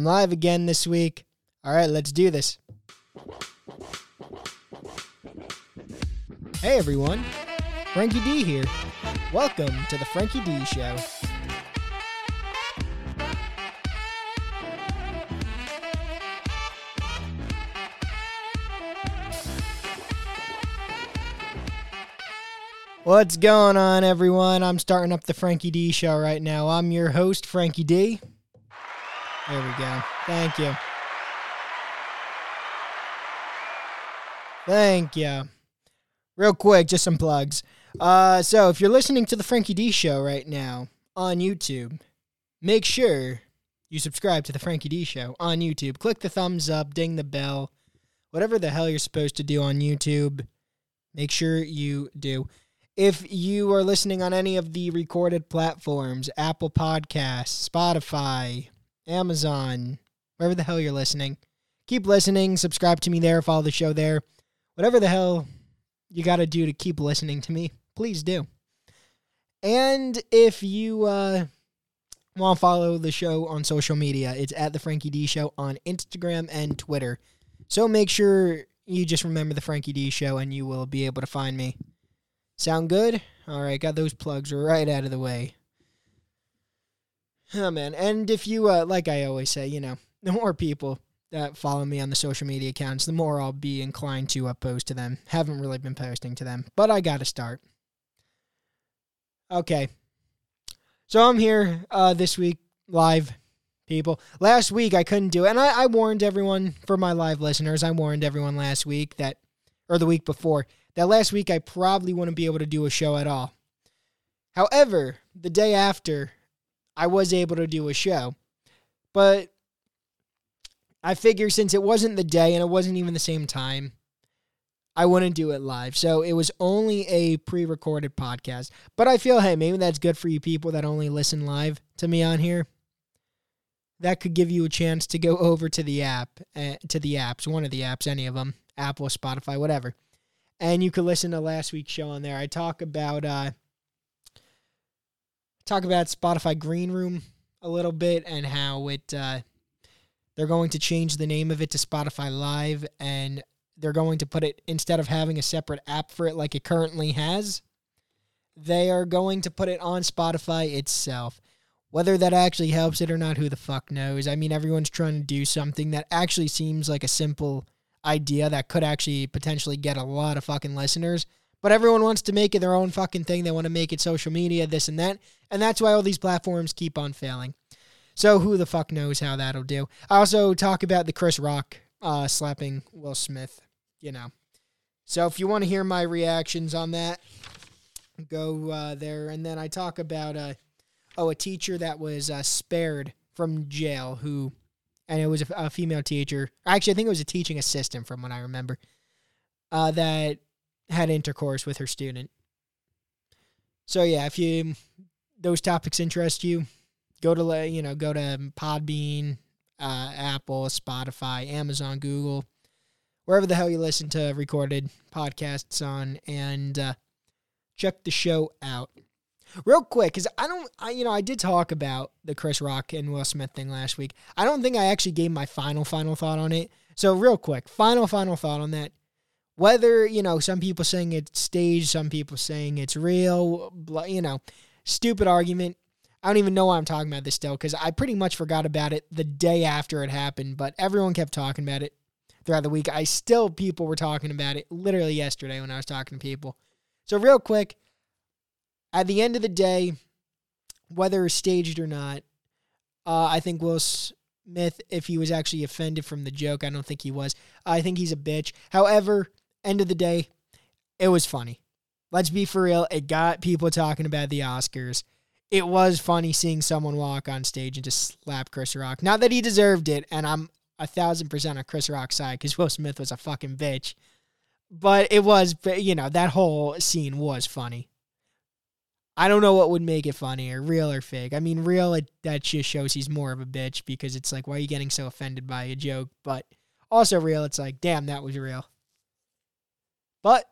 I'm live again this week. All right, let's do this. Hey everyone, Frankie D here. Welcome to the Frankie D Show. What's going on, everyone? I'm starting up the Frankie D Show right now. I'm your host, Frankie D. There we go. Thank you. Thank you. Real quick, just some plugs. Uh, so if you're listening to the Frankie D Show right now on YouTube, make sure you subscribe to the Frankie D Show on YouTube. Click the thumbs up, ding the bell, whatever the hell you're supposed to do on YouTube. Make sure you do. If you are listening on any of the recorded platforms, Apple Podcasts, Spotify, Amazon, wherever the hell you're listening, keep listening. Subscribe to me there. Follow the show there. Whatever the hell you got to do to keep listening to me, please do. And if you uh, want to follow the show on social media, it's at the Frankie D Show on Instagram and Twitter. So make sure you just remember the Frankie D Show, and you will be able to find me. Sound good? All right, got those plugs right out of the way. Oh man, and if you uh, like I always say, you know, the more people that follow me on the social media accounts, the more I'll be inclined to uh, post to them. Haven't really been posting to them, but I got to start. Okay. So I'm here uh, this week live, people. Last week I couldn't do it, and I, I warned everyone for my live listeners. I warned everyone last week that, or the week before, that last week I probably wouldn't be able to do a show at all. However, the day after, I was able to do a show. But I figure since it wasn't the day and it wasn't even the same time, I wouldn't do it live. So it was only a pre recorded podcast. But I feel, hey, maybe that's good for you people that only listen live to me on here. That could give you a chance to go over to the app, uh, to the apps, one of the apps, any of them, Apple, Spotify, whatever and you could listen to last week's show on there. I talk about uh, talk about Spotify Green Room a little bit and how it uh, they're going to change the name of it to Spotify Live, and they're going to put it instead of having a separate app for it like it currently has. They are going to put it on Spotify itself. Whether that actually helps it or not, who the fuck knows? I mean, everyone's trying to do something that actually seems like a simple idea that could actually potentially get a lot of fucking listeners. But everyone wants to make it their own fucking thing. They want to make it social media, this and that. And that's why all these platforms keep on failing. So who the fuck knows how that'll do? I also talk about the Chris Rock uh, slapping Will Smith, you know. So if you want to hear my reactions on that, go uh, there. And then I talk about, uh, oh, a teacher that was uh, spared from jail who and it was a, a, female teacher. Actually, I think it was a teaching assistant from what I remember uh, that had intercourse with her student. So yeah, if you those topics interest you, go to you know go to Podbean, uh, Apple, Spotify, Amazon, Google, wherever the hell you listen to recorded podcasts on, and uh, check the show out. Real quick, because I don't, I, you know, I did talk about the Chris Rock and Will Smith thing last week. I don't think I actually gave my final, final thought on it. So, real quick, final, final thought on that. Whether, you know, some people saying it's staged, some people saying it's real, you know, stupid argument. I don't even know why I'm talking about this still because I pretty much forgot about it the day after it happened, but everyone kept talking about it throughout the week. I still, people were talking about it literally yesterday when I was talking to people. So, real quick, at the end of the day, whether staged or not, uh, I think Will Smith, if he was actually offended from the joke, I don't think he was. I think he's a bitch. However, end of the day, it was funny. Let's be for real. It got people talking about the Oscars. It was funny seeing someone walk on stage and just slap Chris Rock. Not that he deserved it, and I'm a thousand percent on Chris Rock's side because Will Smith was a fucking bitch. But it was, you know, that whole scene was funny. I don't know what would make it funnier, real or fake. I mean, real, it, that just shows he's more of a bitch because it's like, why are you getting so offended by a joke? But also real, it's like, damn, that was real. But,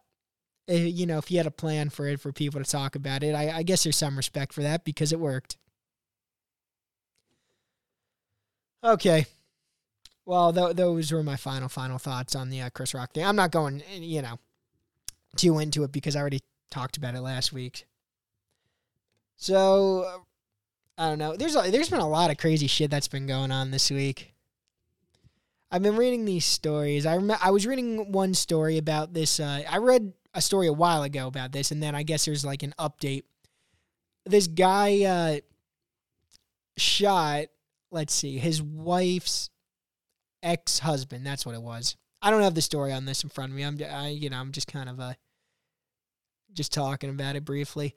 uh, you know, if you had a plan for it, for people to talk about it, I, I guess there's some respect for that because it worked. Okay, Well, th- those were my final, final thoughts on the uh, Chris Rock thing. I'm not going, you know, too into it because I already talked about it last week. So I don't know. There's a, there's been a lot of crazy shit that's been going on this week. I've been reading these stories. I rem- I was reading one story about this. Uh, I read a story a while ago about this, and then I guess there's like an update. This guy uh, shot. Let's see, his wife's ex husband. That's what it was. I don't have the story on this in front of me. I'm, I, you know, I'm just kind of uh, just talking about it briefly.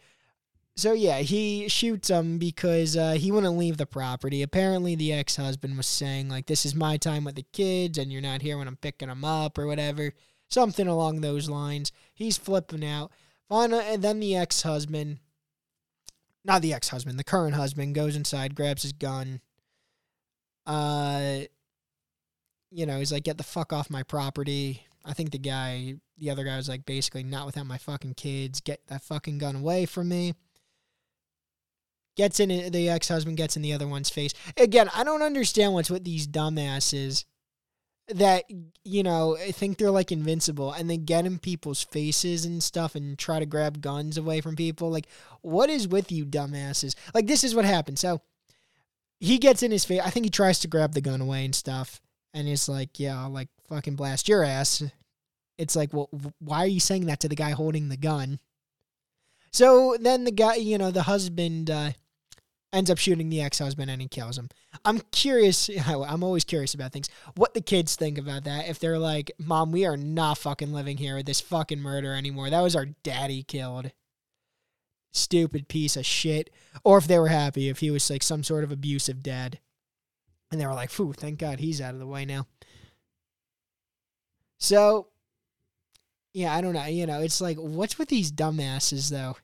So yeah, he shoots him because uh, he wouldn't leave the property. Apparently, the ex-husband was saying like, "This is my time with the kids, and you're not here when I'm picking them up or whatever." Something along those lines. He's flipping out. Finally, and then the ex-husband, not the ex-husband, the current husband, goes inside, grabs his gun. Uh, you know, he's like, "Get the fuck off my property." I think the guy, the other guy, was like, basically, "Not without my fucking kids. Get that fucking gun away from me." Gets in the ex-husband gets in the other one's face. Again, I don't understand what's with these dumbasses that you know think they're like invincible and they get in people's faces and stuff and try to grab guns away from people. Like, what is with you dumbasses? Like, this is what happened. So he gets in his face. I think he tries to grab the gun away and stuff, and he's like, "Yeah, I'll like fucking blast your ass." It's like, well, why are you saying that to the guy holding the gun? So then the guy, you know, the husband uh, ends up shooting the ex-husband and he kills him. I'm curious. I'm always curious about things. What the kids think about that? If they're like, "Mom, we are not fucking living here with this fucking murder anymore. That was our daddy killed." Stupid piece of shit. Or if they were happy, if he was like some sort of abusive dad, and they were like, "Phew, thank God he's out of the way now." So, yeah, I don't know. You know, it's like, what's with these dumbasses though?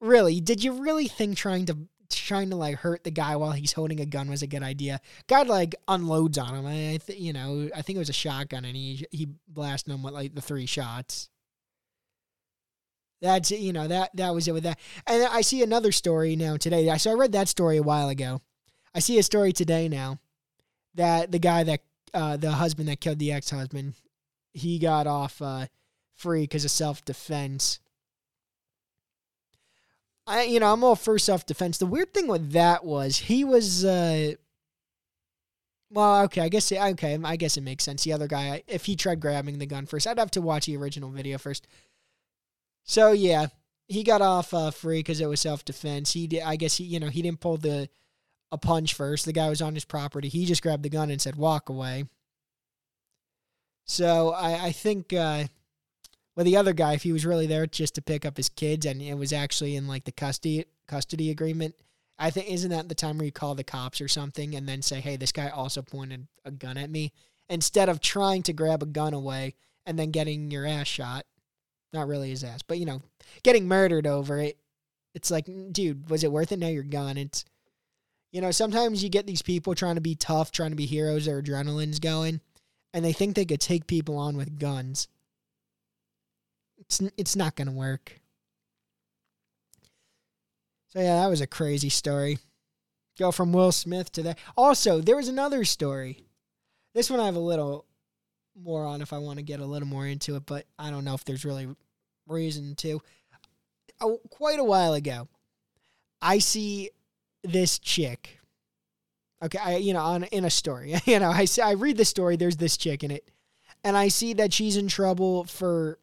Really, did you really think trying to trying to like hurt the guy while he's holding a gun was a good idea. God like unloads on him. I, th- you know, I think it was a shotgun, and he he blasted him with like the three shots. That's you know that that was it with that. And I see another story now today. So I read that story a while ago. I see a story today now that the guy that uh, the husband that killed the ex husband, he got off uh, free because of self defense. I you know I'm all for self defense. The weird thing with that was he was. Uh, well, okay, I guess okay, I guess it makes sense. The other guy, if he tried grabbing the gun first, I'd have to watch the original video first. So yeah, he got off uh, free because it was self defense. He did, I guess he, you know, he didn't pull the a punch first. The guy was on his property. He just grabbed the gun and said, "Walk away." So I, I think uh, well, the other guy, if he was really there just to pick up his kids and it was actually in like the custody custody agreement, I think isn't that the time where you call the cops or something and then say, "Hey, this guy also pointed a gun at me," instead of trying to grab a gun away and then getting your ass shot. Not really his ass, but you know, getting murdered over it. It's like, dude, was it worth it? Now you're gone. It's, you know, sometimes you get these people trying to be tough, trying to be heroes. Their adrenaline's going, and they think they could take people on with guns. It's it's not gonna work. So yeah, that was a crazy story. Go from Will Smith to that. Also, there was another story. This one I have a little more on if I want to get a little more into it, but I don't know if there's really reason to. Oh, quite a while ago, I see this chick. Okay, I you know on in a story, you know I see, I read the story. There's this chick in it, and I see that she's in trouble for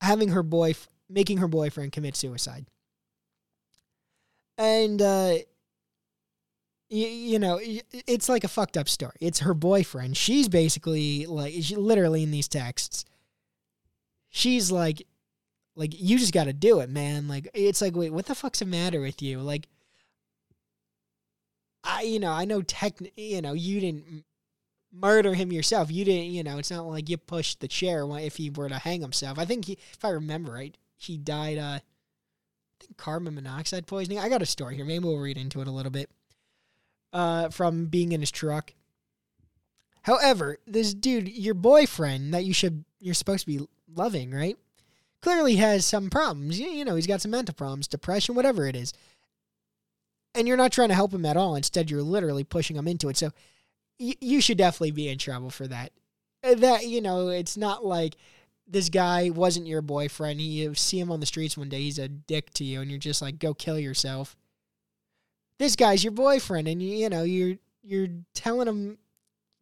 having her boy making her boyfriend commit suicide. And uh you, you know, it's like a fucked up story. It's her boyfriend. She's basically like she, literally in these texts. She's like like you just got to do it, man. Like it's like wait, what the fuck's the matter with you? Like I you know, I know tech you know, you didn't murder him yourself. You didn't, you know, it's not like you pushed the chair if he were to hang himself. I think he, if I remember right, he died, uh, I think carbon monoxide poisoning. I got a story here. Maybe we'll read into it a little bit. Uh, from being in his truck. However, this dude, your boyfriend that you should, you're supposed to be loving, right? Clearly has some problems. You, you know, he's got some mental problems, depression, whatever it is. And you're not trying to help him at all. Instead, you're literally pushing him into it. So, you should definitely be in trouble for that. Uh, That you know, it's not like this guy wasn't your boyfriend. You see him on the streets one day, he's a dick to you, and you're just like, go kill yourself. This guy's your boyfriend, and you, you know you're you're telling him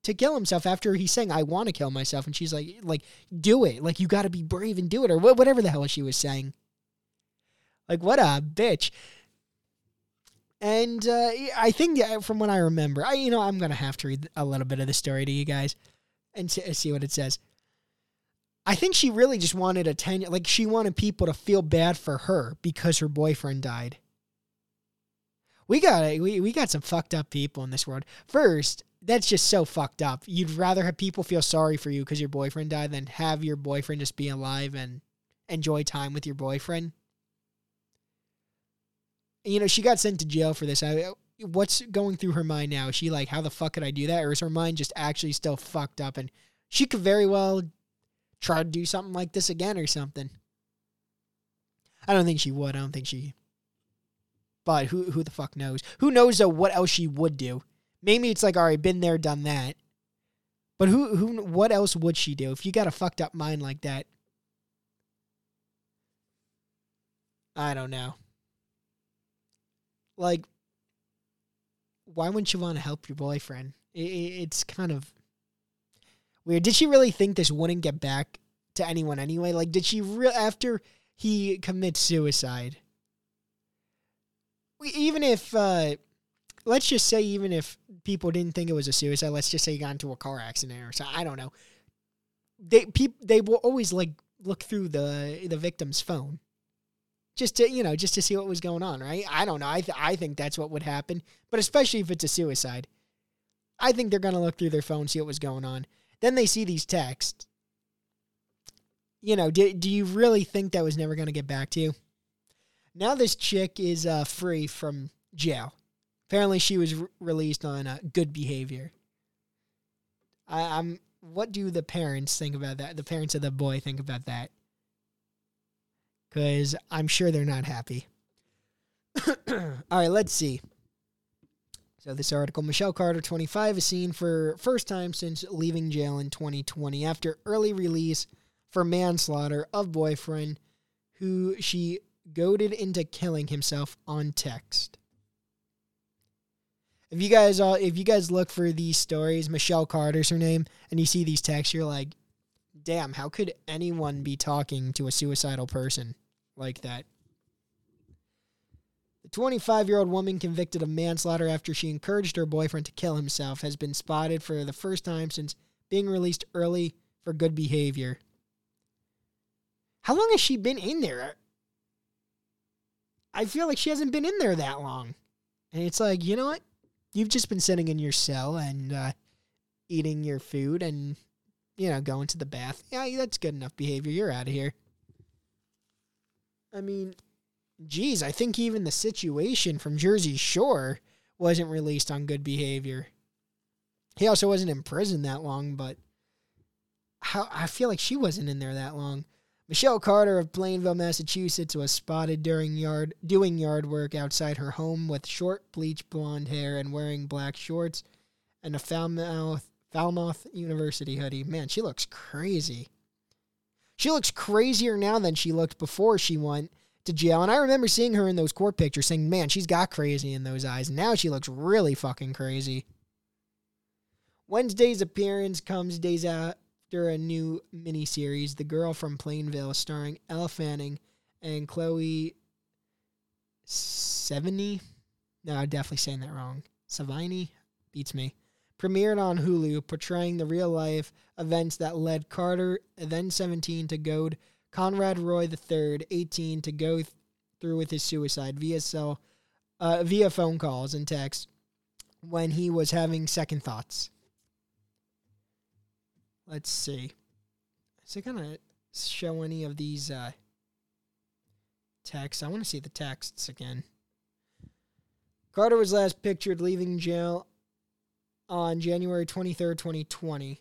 to kill himself after he's saying, "I want to kill myself," and she's like, "Like, do it! Like, you got to be brave and do it," or whatever the hell she was saying. Like, what a bitch. And uh, I think from what I remember, I you know I'm gonna have to read a little bit of the story to you guys and s- see what it says. I think she really just wanted attention, like she wanted people to feel bad for her because her boyfriend died. We got we we got some fucked up people in this world. First, that's just so fucked up. You'd rather have people feel sorry for you because your boyfriend died than have your boyfriend just be alive and enjoy time with your boyfriend. You know, she got sent to jail for this. I, what's going through her mind now? Is she like, how the fuck could I do that? Or is her mind just actually still fucked up and she could very well try to do something like this again or something? I don't think she would. I don't think she. But who who the fuck knows? Who knows though what else she would do? Maybe it's like, all right, been there, done that. But who who what else would she do if you got a fucked up mind like that? I don't know. Like, why wouldn't you want to help your boyfriend? I- I- It's kind of weird. Did she really think this wouldn't get back to anyone anyway? Like, did she real after he commits suicide? Even if, uh, let's just say, even if people didn't think it was a suicide, let's just say he got into a car accident or something. I don't know. They peop, they will always like look through the the victim's phone just to you know just to see what was going on right? I don't know. I th- i think that's what would happen but especially if it's a suicide i think they're going to look through their phone see what was going on. Then they see these texts. You know do, do you really think that was never going to get back to you? Now this chick is uh, free from jail. Apparently she was re- released on uh, good behavior. I, i'm what do the parents think about that? The parents of the boy think about that because I'm sure they're not happy. All right, let's see. So this article, Michelle Carter, 25, is seen for first time since leaving jail in 2020 after early release for manslaughter of boyfriend who she goaded into killing himself on text. If you guys all if you guys look for these stories, Michelle Carter's her name, and you see these texts, you're like, damn, how could anyone be talking to a suicidal person like that? The 25 year old woman convicted of manslaughter after she encouraged her boyfriend to kill himself has been spotted for the first time since being released early for good behavior. How long has she been in there? I feel like she hasn't been in there that long. And it's like, you know what? You've just been sitting in your cell and uh, eating your food and you know, going to the bath. Yeah, that's good enough behavior. You're out of here. I mean, geez, I think even the situation from Jersey Shore wasn't released on good behavior. He also wasn't in prison that long, but how I feel like she wasn't in there that long. Michelle Carter of Plainville, Massachusetts, was spotted during yard doing yard work outside her home with short bleach blonde hair and wearing black shorts and a Falmouth Falmouth University hoodie. Man, she looks crazy. She looks crazier now than she looked before she went to jail. And I remember seeing her in those court pictures saying, man, she's got crazy in those eyes. Now she looks really fucking crazy. Wednesday's appearance comes days after a new miniseries, The Girl from Plainville, starring Elle Fanning and Chloe Sevigny. No, I'm definitely saying that wrong. Savini beats me premiered on Hulu, portraying the real life events that led Carter, then 17, to goad Conrad Roy III, 18, to go th- through with his suicide via cell, uh, via phone calls and texts when he was having second thoughts. Let's see. Is it gonna show any of these uh, texts? I want to see the texts again. Carter was last pictured leaving jail on January 23rd, 2020.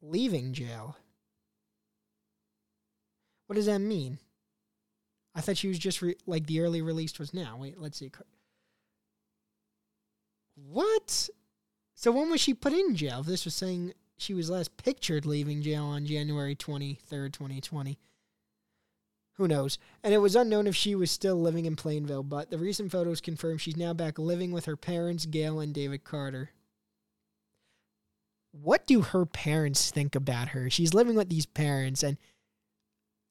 Leaving jail. What does that mean? I thought she was just re- like the early released was now. Wait, let's see. What? So when was she put in jail? This was saying she was last pictured leaving jail on January 23rd, 2020. Who knows? And it was unknown if she was still living in Plainville, but the recent photos confirm she's now back living with her parents, Gail and David Carter. What do her parents think about her? She's living with these parents, and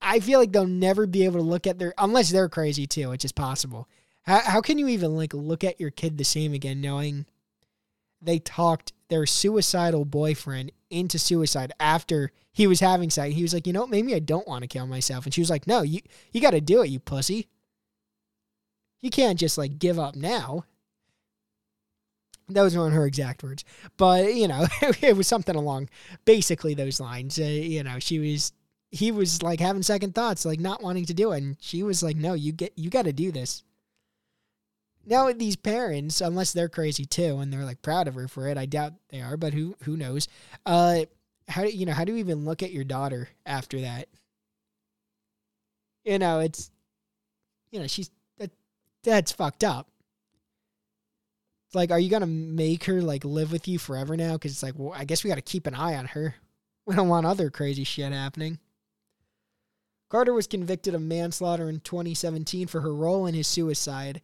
I feel like they'll never be able to look at their unless they're crazy too, which is possible. How how can you even like look at your kid the same again, knowing they talked their suicidal boyfriend into suicide after he was having sex. He was like, you know, maybe I don't want to kill myself. And she was like, no, you you got to do it, you pussy. You can't just like give up now. Those weren't her exact words, but you know, it was something along basically those lines. Uh, you know, she was he was like having second thoughts, like not wanting to do it, and she was like, no, you get you got to do this. Now these parents, unless they're crazy too, and they're like proud of her for it, I doubt they are, but who who knows? Uh, how do you know? How do you even look at your daughter after that? You know, it's you know she's that that's fucked up. Like, are you gonna make her like live with you forever now? Because it's like, well, I guess we got to keep an eye on her. We don't want other crazy shit happening. Carter was convicted of manslaughter in 2017 for her role in his suicide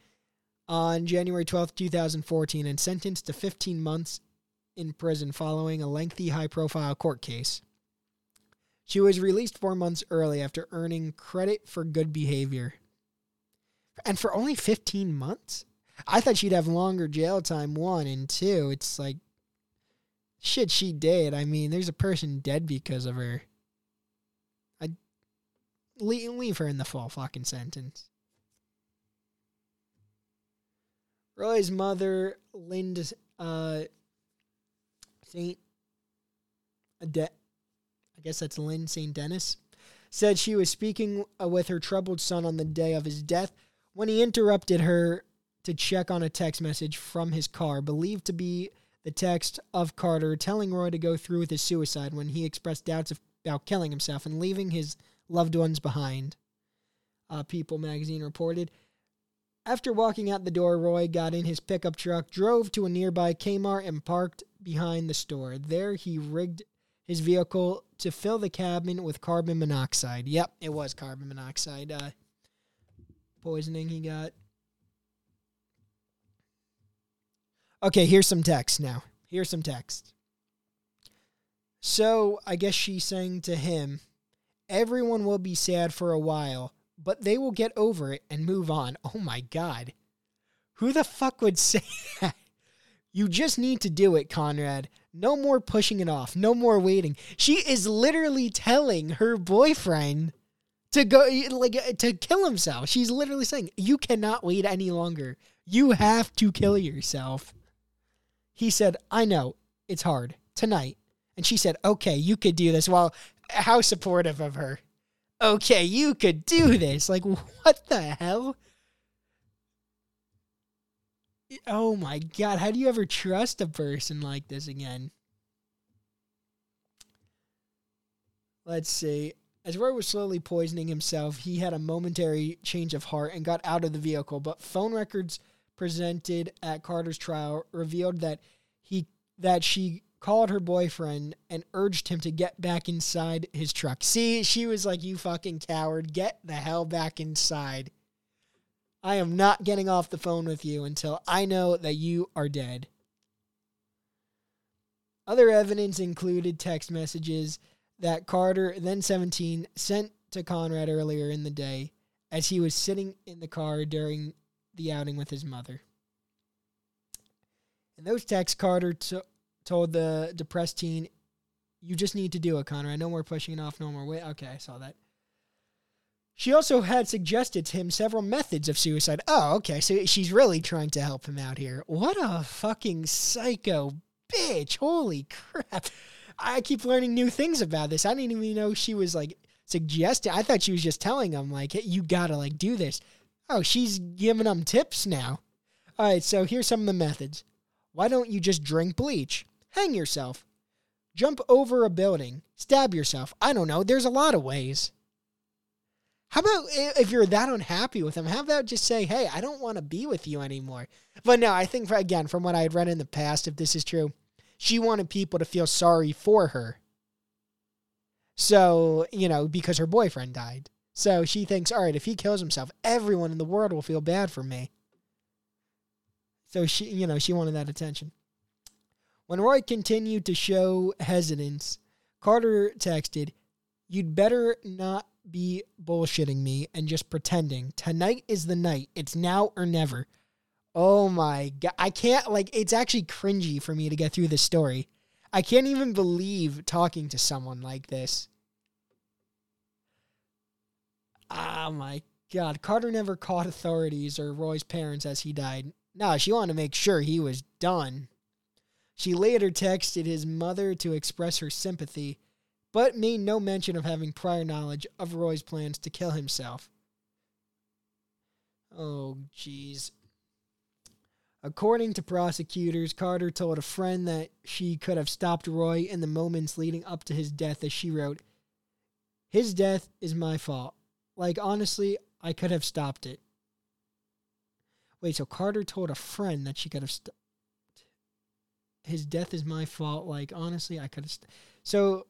on January 12, 2014, and sentenced to 15 months in prison following a lengthy high profile court case. She was released four months early after earning credit for good behavior. And for only 15 months? I thought she'd have longer jail time, one, and two, it's like, shit, she did. I mean, there's a person dead because of her. I leave, leave her in the full fucking sentence. Roy's mother, Linda uh, Saint Adet, I guess that's Lynn St. Dennis, said she was speaking uh, with her troubled son on the day of his death when he interrupted her to check on a text message from his car, believed to be the text of Carter telling Roy to go through with his suicide when he expressed doubts about killing himself and leaving his loved ones behind. Uh, People magazine reported. After walking out the door, Roy got in his pickup truck, drove to a nearby Kmart, and parked behind the store. There, he rigged his vehicle to fill the cabin with carbon monoxide. Yep, it was carbon monoxide uh, poisoning he got. Okay, here's some text now. Here's some text. So, I guess she's saying to him, everyone will be sad for a while, but they will get over it and move on. Oh my God. Who the fuck would say that? You just need to do it, Conrad. No more pushing it off. No more waiting. She is literally telling her boyfriend to go like to kill himself. She's literally saying, "You cannot wait any longer. You have to kill yourself." He said, "I know. It's hard. Tonight." And she said, "Okay, you could do this." Well, how supportive of her okay, you could do this. Like, what the hell? Oh my god, how do you ever trust a person like this again? Let's see. As Roy was slowly poisoning himself, he had a momentary change of heart and got out of the vehicle, but phone records presented at Carter's trial revealed that he that she called her boyfriend and urged him to get back inside his truck. See, she was like, You fucking coward, get the hell back inside. I am not getting off the phone with you until I know that you are dead. Other evidence included text messages that Carter, then 17, sent to Conrad earlier in the day as he was sitting in the car during the outing with his mother. In those texts, Carter took told the depressed teen, "You just need to do it, Connor. I know we're pushing it off. No more wait." Okay, I saw that. She also had suggested to him several methods of suicide. Oh, okay. So she's really trying to help him out here. What a fucking psycho bitch. Holy crap. I keep learning new things about this. I didn't even know she was like suggesting. I thought she was just telling him, like, hey, you gotta like do this. Oh, she's giving them tips now. All right, so here's some of the methods. Why don't you just drink bleach? hang yourself, jump over a building, stab yourself. I don't know. There's a lot of ways. How about if you're that unhappy with them, how about just say, hey, I don't want to be with you anymore? But no, I think, for, again, from what I had read in the past, if this is true, she wanted people to feel sorry for her. So, you know, because her boyfriend died. So she thinks, all right, if he kills himself, everyone in the world will feel bad for me. So she, you know, she wanted that attention. When Roy continued to show hesitance, Carter texted, You'd better not be bullshitting me and just pretending. Tonight is the night. It's now or never. Oh my god. I can't like it's actually cringy for me to get through this story. I can't even believe talking to someone like this. Oh my god. Carter never caught authorities or Roy's parents as he died. No, she wanted to make sure he was done. She later texted his mother to express her sympathy, but made no mention of having prior knowledge of Roy's plans to kill himself. Oh, jeez. According to prosecutors, Carter told a friend that she could have stopped Roy in the moments leading up to his death, as she wrote, His death is my fault. Like, honestly, I could have stopped it. Wait, so Carter told a friend that she could have stopped. His death is my fault. Like, honestly, I could have. St- so,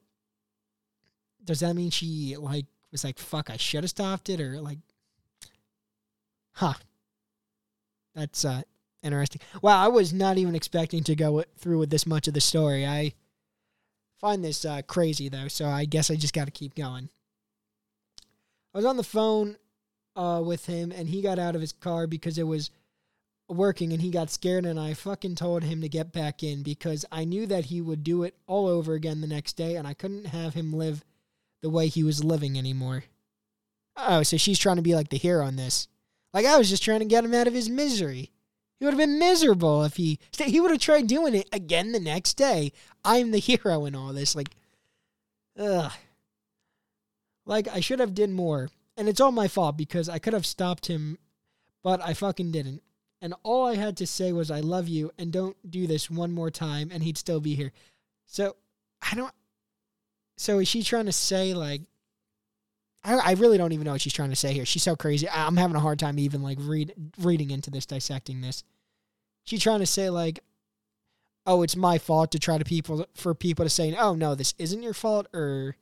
does that mean she, like, was like, fuck, I should have stopped it? Or, like, huh. That's, uh, interesting. Wow, I was not even expecting to go through with this much of the story. I find this uh, crazy though, so I guess I just got to keep going. I was on the phone uh, with him, and he got out of his car because it was working, and he got scared, and I fucking told him to get back in because I knew that he would do it all over again the next day, and I couldn't have him live the way he was living anymore. Oh, so she's trying to be like the hero on this. Like I was just trying to get him out of his misery. He would have been miserable if he he would have tried doing it again the next day. I'm the hero in all this. Like, ugh. Like I should have did more, and it's all my fault because I could have stopped him, but I fucking didn't. And all I had to say was I love you and don't do this one more time, and he'd still be here. So I don't. So is she trying to say like? I, I really don't even know what she's trying to say here. She's so crazy. I'm having a hard time even like read reading into this, dissecting this. She's trying to say like, oh, it's my fault to try to people for people to say, oh no, this isn't your fault, or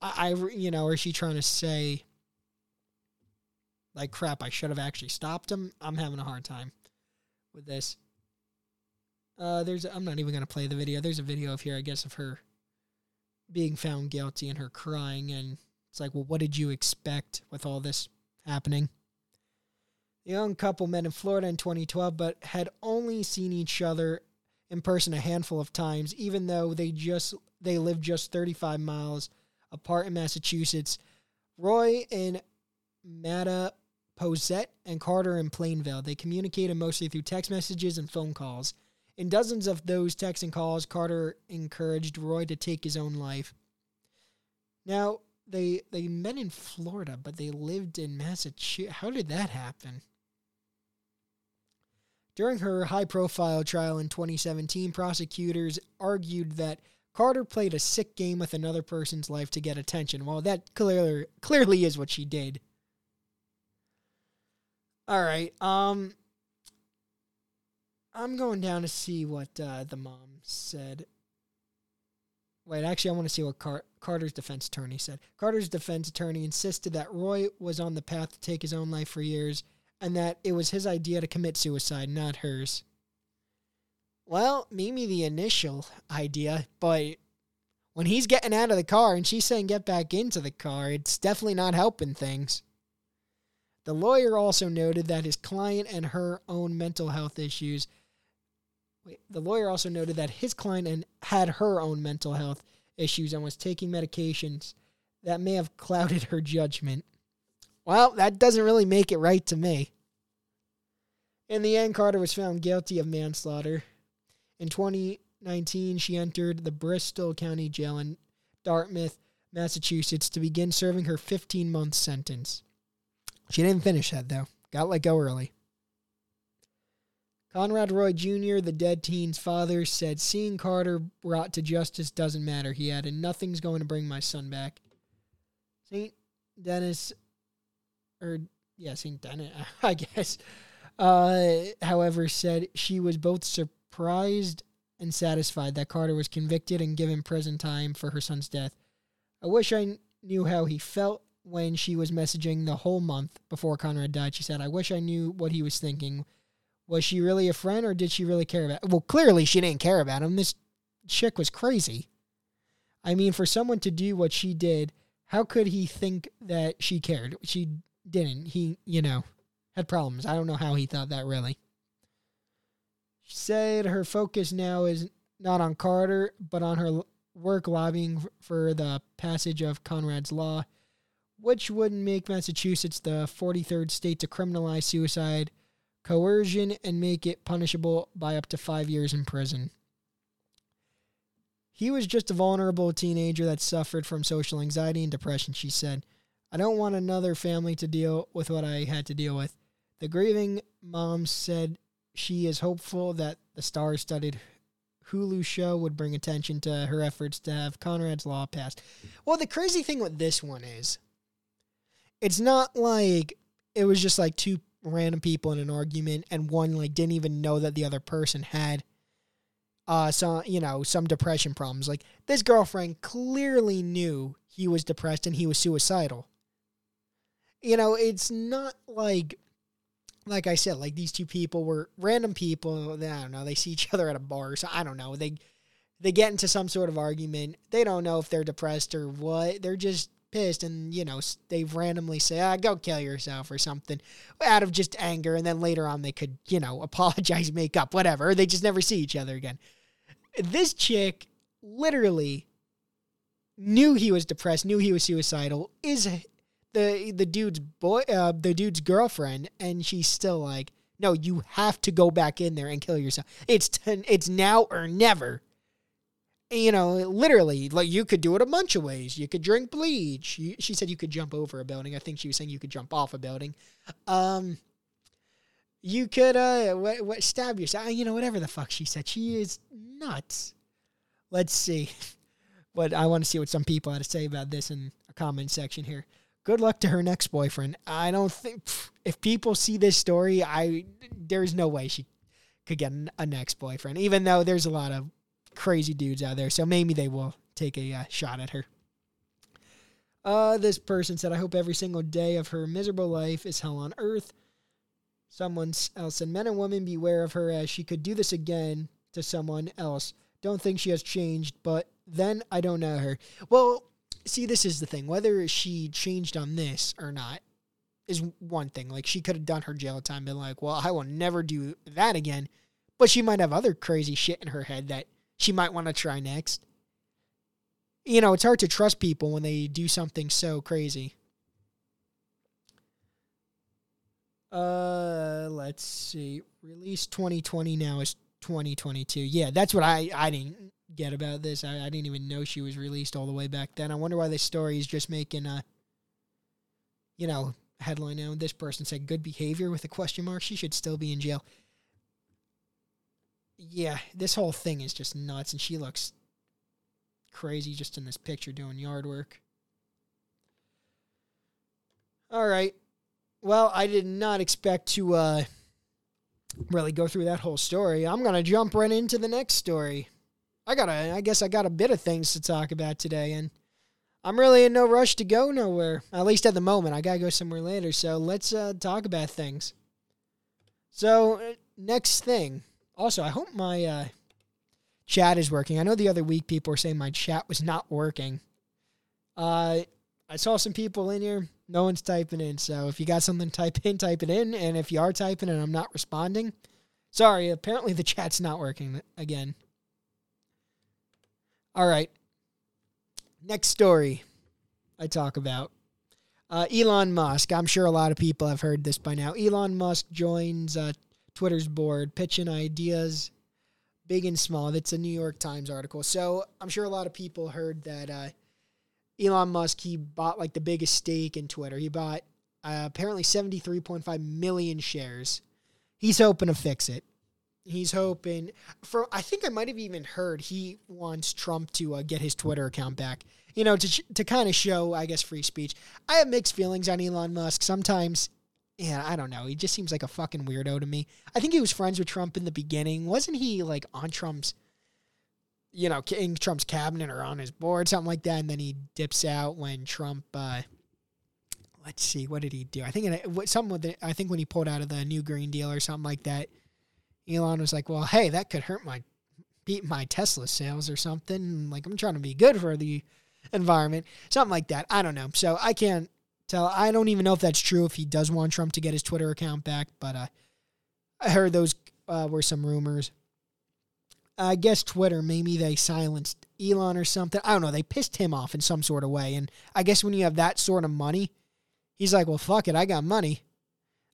I, I you know, or is she trying to say like crap? I should have actually stopped him. I'm having a hard time with this. Uh, there's I'm not even gonna play the video. There's a video of here, I guess, of her being found guilty and her crying, and it's like, well, what did you expect with all this happening? The young couple met in Florida in 2012, but had only seen each other in person a handful of times, even though they just they lived just 35 miles apart in Massachusetts. Roy in Matta Posette and Carter in Plainville. They communicated mostly through text messages and phone calls. In dozens of those texts and calls, Carter encouraged Roy to take his own life. Now, they they met in Florida, but they lived in Massachusetts. How did that happen? During her high profile trial in 2017, prosecutors argued that Carter played a sick game with another person's life to get attention. Well, that clearly clearly is what she did. All right. Um I'm going down to see what uh, the mom said. Wait, actually, I want to see what Car- Carter's defense attorney said. Carter's defense attorney insisted that Roy was on the path to take his own life for years and that it was his idea to commit suicide, not hers. Well, maybe the initial idea, but when he's getting out of the car and she's saying get back into the car, it's definitely not helping things. The lawyer also noted that his client and her own mental health issues. Wait, the lawyer also noted that his client and had her own mental health issues and was taking medications that may have clouded her judgment. Well, that doesn't really make it right to me. In the end, Carter was found guilty of manslaughter. In 2019, she entered the Bristol County Jail in Dartmouth, Massachusetts, to begin serving her 15 month sentence. She didn't finish that, though. Got let go early. Conrad Roy Jr., the dead teen's father, said, Seeing Carter brought to justice doesn't matter, he added. Nothing's going to bring my son back. St. Dennis or yeah, St. Denis, I guess. Uh, however, said she was both surprised and satisfied that Carter was convicted and given prison time for her son's death. I wish I knew how he felt when she was messaging the whole month before Conrad died. She said, I wish I knew what he was thinking. Was she really a friend or did she really care about Well, clearly she didn't care about him. This chick was crazy. I mean, for someone to do what she did, how could he think that she cared? She didn't. He, you know, had problems. I don't know how he thought that really. Said her focus now is not on Carter, but on her work lobbying for the passage of Conrad's Law, which would make Massachusetts the 43rd state to criminalize suicide, coercion, and make it punishable by up to five years in prison. He was just a vulnerable teenager that suffered from social anxiety and depression, she said. I don't want another family to deal with what I had to deal with. The grieving mom said she is hopeful that the star studded Hulu show would bring attention to her efforts to have Conrad's Law passed. Well, the crazy thing with this one is it's not like it was just like two random people in an argument and one like didn't even know that the other person had uh some you know some depression problems like this girlfriend clearly knew he was depressed and he was suicidal you know it's not like like I said, like these two people were random people. I don't know. They see each other at a bar, so I don't know. They they get into some sort of argument. They don't know if they're depressed or what. They're just pissed, and you know they randomly say, "Ah, go kill yourself" or something, out of just anger. And then later on, they could you know apologize, make up, whatever. They just never see each other again. This chick literally knew he was depressed, knew he was suicidal, is the the dude's boy, uh, the dude's girlfriend, and she's still like, "No, you have to go back in there and kill yourself. It's ten, it's now or never." you know, literally, like you could do it a bunch of ways. You could drink bleach. You, she said you could jump over a building. I think she was saying you could jump off a building. Um, you could uh, what, what stab yourself. You know, whatever the fuck she said. She is nuts. Let's see. But I want to see what some people had to say about this in a comment section here good luck to her next boyfriend. I don't think if people see this story, I there's no way she could get a next boyfriend. Even though there's a lot of crazy dudes out there, so maybe they will take a uh, shot at her. Uh, this person said, "I hope every single day of her miserable life is hell on earth." Someone else said, "Men and women beware of her, as she could do this again to someone else. Don't think she has changed, but then I don't know her." Well, see, this is the thing. Whether she changed on this or not is one thing. Like she could have done her jail time, been like, "Well, I will never do that again." But she might have other crazy shit in her head that she might want to try next. You know, it's hard to trust people when they do something so crazy. Uh, let's see. Release 2020 now is 2022. Yeah, that's what I I didn't get about this. I, I didn't even know she was released all the way back then. I wonder why this story is just making a, you know, headline now. This person said good behavior with a question mark. She should still be in jail. Yeah, this whole thing is just nuts, and she looks crazy just in this picture doing yard work. All right. Well, I did not expect to uh, really go through that whole story. I'm going to jump right into the next story. I got a, I guess I got a bit of things to talk about today, and I'm really in no rush to go nowhere. At least at the moment, I gotta go somewhere later. So let's uh, talk about things. So uh, next thing. Also, I hope my uh, chat is working. I know the other week people were saying my chat was not working. Uh, I saw some people in here. No one's typing in. So if you got something, type in, type it in. And if you are typing and I'm not responding, sorry. Apparently the chat's not working again. All right. Next story I talk about. Uh, Elon Musk. I'm sure a lot of people have heard this by now. Elon Musk joins uh, Twitter's board, pitching ideas big and small. That's a New York Times article. So I'm sure a lot of people heard that uh, Elon Musk, he bought like the biggest stake in Twitter. He bought uh, apparently 73.5 million shares. He's hoping to fix it. He's hoping for. I think I might have even heard he wants Trump to uh, get his Twitter account back. You know, to to kind of show, I guess, free speech. I have mixed feelings on Elon Musk. Sometimes, yeah, I don't know. He just seems like a fucking weirdo to me. I think he was friends with Trump in the beginning. Wasn't he like on Trump's you know, in Trump's cabinet or on his board, something like that, and then he dips out when Trump. Uh, let's see, what did he do? I think it, something with the, I think when he pulled out of the new Green Deal or something like that, Elon was like, "Well, hey, that could hurt my beat my Tesla sales or something. Like I'm trying to be good for the environment, something like that. I don't know. So I can't tell. I don't even know if that's true. If he does want Trump to get his Twitter account back, but uh, I heard those uh, were some rumors. I guess Twitter, maybe they silenced Elon or something. I don't know. They pissed him off in some sort of way. And I guess when you have that sort of money, he's like, well, fuck it. I got money.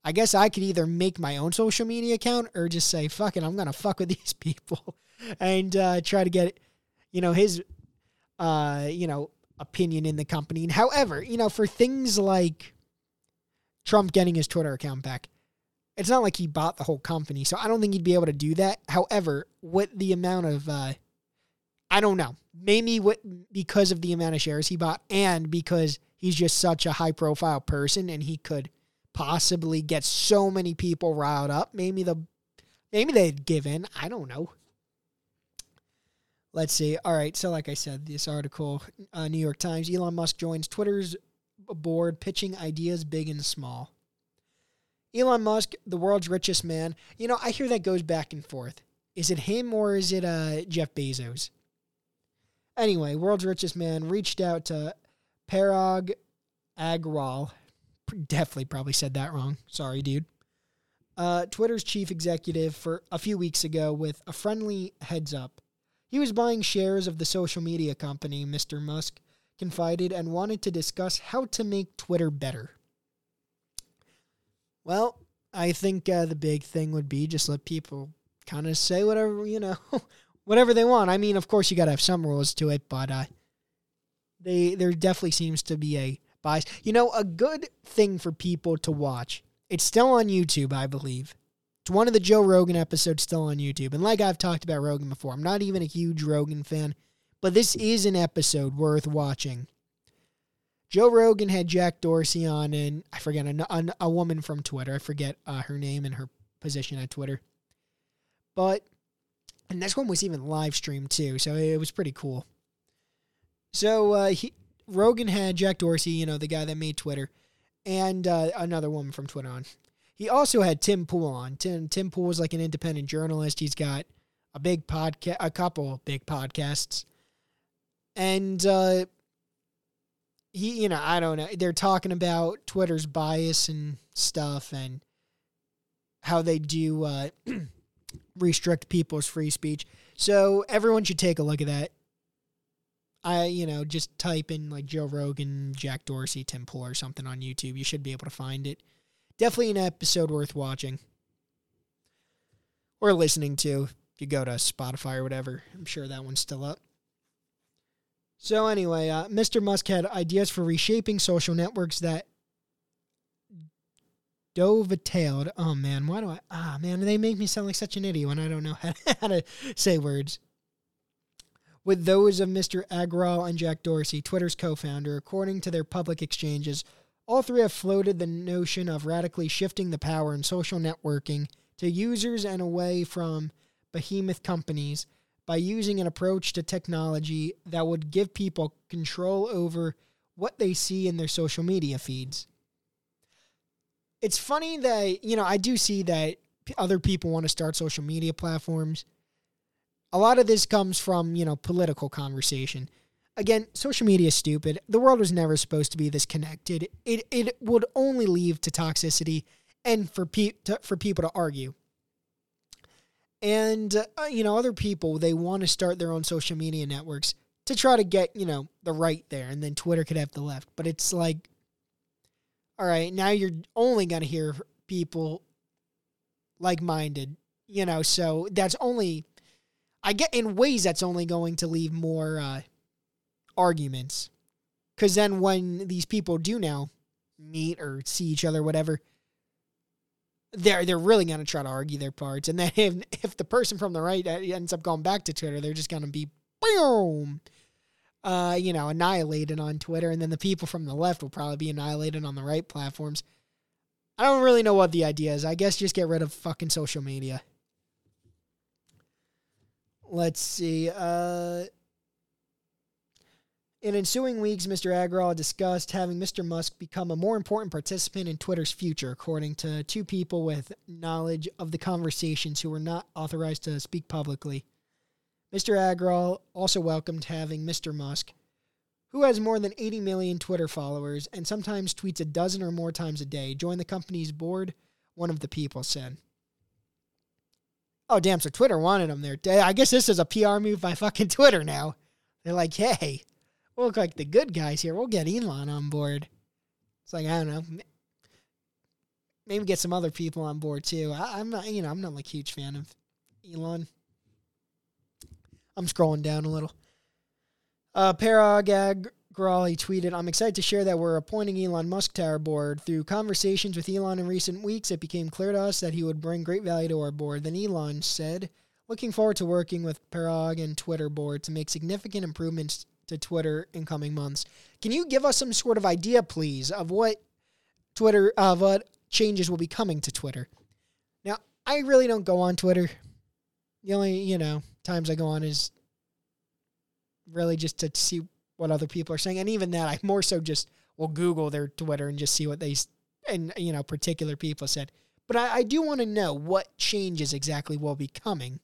I guess I could either make my own social media account or just say, fuck it, I'm going to fuck with these people and uh, try to get, you know, his, uh, you know, opinion in the company. And however, you know, for things like Trump getting his Twitter account back, it's not like he bought the whole company. So I don't think he'd be able to do that. However, with the amount of, uh, I don't know, maybe what, because of the amount of shares he bought and because he's just such a high profile person and he could – possibly get so many people riled up. Maybe the maybe they'd give in. I don't know. Let's see. All right. So, like I said, this article, uh, New York Times, Elon Musk joins Twitter's board, pitching ideas big and small. Elon Musk, the world's richest man. You know, I hear that goes back and forth. Is it him or is it uh, Jeff Bezos? Anyway, world's richest man reached out to Parag Agrawal, definitely probably said that wrong. Sorry, dude. Uh, Twitter's chief executive for a few weeks ago with a friendly heads up. He was buying shares of the social media company, Mr. Musk confided, and wanted to discuss how to make Twitter better. Well, I think uh, the big thing would be just let people kind of say whatever, you know, whatever they want. I mean, of course, you got to have some rules to it, but uh, they there definitely seems to be a bias. You know, a good thing for people to watch. It's still on YouTube, I believe. It's one of the Joe Rogan episodes still on YouTube. And like I've talked about Rogan before, I'm not even a huge Rogan fan, but this is an episode worth watching. Joe Rogan had Jack Dorsey on, and I forget a, a, a woman from Twitter. I forget uh, her name and her position at Twitter. But, and this one was even live streamed too, so it was pretty cool. So uh, he, Rogan had Jack Dorsey, you know, the guy that made Twitter, and uh, another woman from Twitter on. He also had Tim Pool on. Tim Tim Pool is like an independent journalist. He's got a big podcast, a couple big podcasts, and uh, he, you know, I don't know. They're talking about Twitter's bias and stuff, and how they do uh, restrict people's free speech. So everyone should take a look at that. I, you know, just type in like Joe Rogan, Jack Dorsey, Tim Pool or something on YouTube. You should be able to find it. Definitely an episode worth watching or listening to if you go to Spotify or whatever. I'm sure that one's still up. So, anyway, uh, Mr. Musk had ideas for reshaping social networks that dovetailed. Oh, man, why do I? Ah, man, they make me sound like such an idiot when I don't know how, how to say words with those of Mr. Agrawal and Jack Dorsey, Twitter's co founder, according to their public exchanges. All three have floated the notion of radically shifting the power in social networking to users and away from behemoth companies by using an approach to technology that would give people control over what they see in their social media feeds. It's funny that, you know, I do see that other people want to start social media platforms a lot of this comes from, you know, political conversation. Again, social media is stupid. The world was never supposed to be this connected. It it would only lead to toxicity and for pe- to, for people to argue. And uh, you know, other people they want to start their own social media networks to try to get, you know, the right there and then Twitter could have the left. But it's like all right, now you're only going to hear people like-minded, you know, so that's only I get in ways that's only going to leave more uh, arguments. Because then when these people do now meet or see each other, whatever, they're they're really going to try to argue their parts. And then if, if the person from the right ends up going back to Twitter, they're just going to be boom, uh, you know, annihilated on Twitter. And then the people from the left will probably be annihilated on the right platforms. I don't really know what the idea is. I guess just get rid of fucking social media. Let's see. Uh, in ensuing weeks, Mr. Agrawal discussed having Mr. Musk become a more important participant in Twitter's future, according to two people with knowledge of the conversations who were not authorized to speak publicly. Mr. Agrawal also welcomed having Mr. Musk, who has more than 80 million Twitter followers and sometimes tweets a dozen or more times a day, join the company's board, one of the people said. Oh, damn, so Twitter wanted him there. I guess this is a PR move by fucking Twitter now. They're like, hey, we look like the good guys here. We'll get Elon on board. It's like, I don't know. Maybe get some other people on board too. I, am not, you know, I'm not like huge fan of Elon. I'm scrolling down a little. Uh, Parag Agrawal tweeted, I'm excited to share that we're appointing Elon Musk to our board. Through conversations with Elon in recent weeks, it became clear to us that he would bring great value to our board. Then Elon said, Looking forward to working with Parag and Twitter board to make significant improvements to Twitter in coming months. Can you give us some sort of idea, please, of what Twitter, of what changes will be coming to Twitter? Now, I really don't go on Twitter. The only, you know, times I go on is really just to see what other people are saying, and even that I more so just will Google their Twitter and just see what they and you know particular people said. But I, I do want to know what changes exactly will be coming.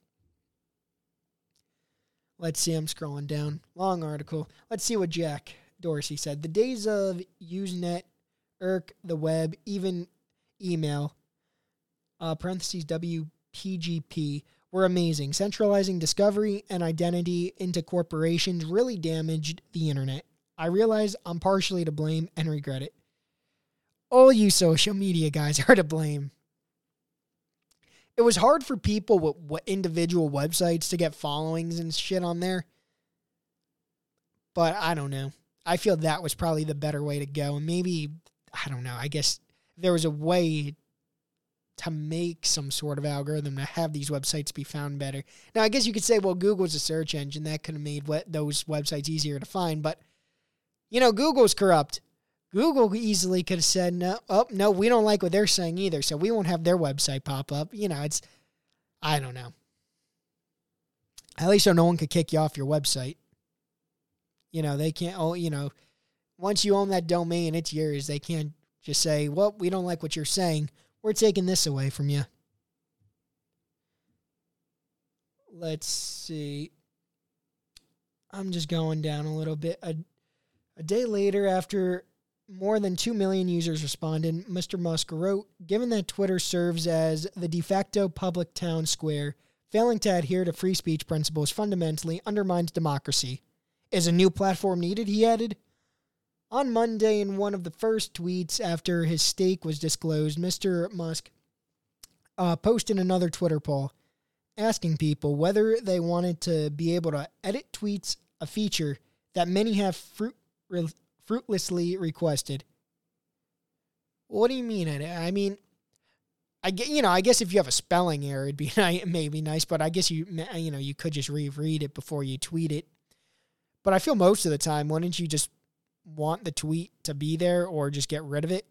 Let's see, I'm scrolling down. Long article. Let's see what Jack Dorsey said. The days of Usenet, IRC, the web, even email, uh, parentheses WPGP were amazing. Centralizing discovery and identity into corporations really damaged the internet. I realize I'm partially to blame and regret it. All you social media guys are to blame. It was hard for people with, with individual websites to get followings and shit on there. But I don't know. I feel that was probably the better way to go. And maybe, I don't know, I guess there was a way to make some sort of algorithm to have these websites be found better. Now, I guess you could say, well, Google's a search engine that could have made those websites easier to find, but you know, Google's corrupt. Google easily could have said, no, oh, no, we don't like what they're saying either, so we won't have their website pop up. You know, it's, I don't know. At least so no one could kick you off your website. You know, they can't, oh, you know, once you own that domain, it's yours. They can't just say, well, we don't like what you're saying. We're taking this away from you. Let's see. I'm just going down a little bit. A, a day later, after more than 2 million users responded, Mr. Musk wrote Given that Twitter serves as the de facto public town square, failing to adhere to free speech principles fundamentally undermines democracy. Is a new platform needed? He added. On Monday, in one of the first tweets after his stake was disclosed, Mr. Musk uh, posted another Twitter poll asking people whether they wanted to be able to edit tweets, a feature that many have fruit, fruitlessly requested. What do you mean? I mean, I get you know. I guess if you have a spelling error, it'd be maybe nice. But I guess you you know you could just reread it before you tweet it. But I feel most of the time, why don't you just want the tweet to be there or just get rid of it.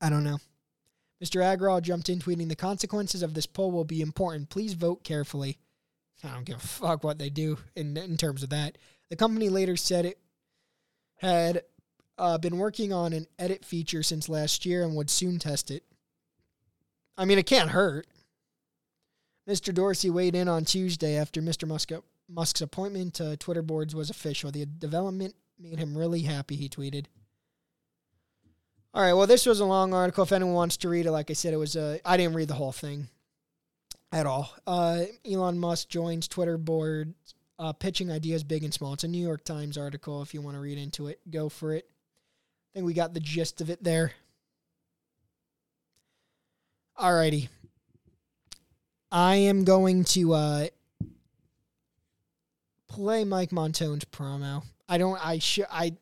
I don't know. Mr. Agrawal jumped in tweeting the consequences of this poll will be important. Please vote carefully. I don't give a fuck what they do in in terms of that. The company later said it had uh, been working on an edit feature since last year and would soon test it. I mean, it can't hurt. Mr. Dorsey weighed in on Tuesday after Mr. Musk Musk's appointment to Twitter boards was official. The development made him really happy, he tweeted. All right, well, this was a long article. If anyone wants to read it, like I said, it was a. I didn't read the whole thing at all. Uh, Elon Musk joins Twitter board, uh, pitching ideas big and small. It's a New York Times article. If you want to read into it, go for it. I think we got the gist of it there. All righty. I am going to uh, play Mike Montone's promo. I don't. I should. I.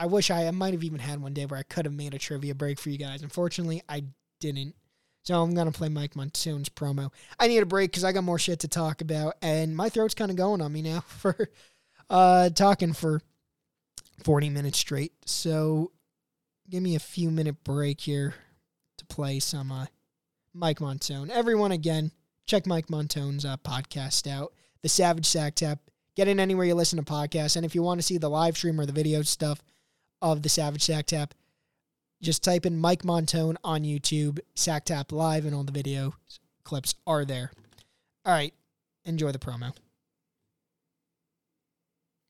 I wish I, I might have even had one day where I could have made a trivia break for you guys. Unfortunately, I didn't. So I'm gonna play Mike Montone's promo. I need a break because I got more shit to talk about, and my throat's kind of going on me now for uh, talking for 40 minutes straight. So give me a few minute break here to play some uh, Mike Montone. Everyone, again, check Mike Montone's uh, podcast out, The Savage Sack Tap. Get it anywhere you listen to podcasts. And if you want to see the live stream or the video stuff of The Savage Sack Tap, just type in Mike Montone on YouTube, Sack Tap Live, and all the video clips are there. All right, enjoy the promo.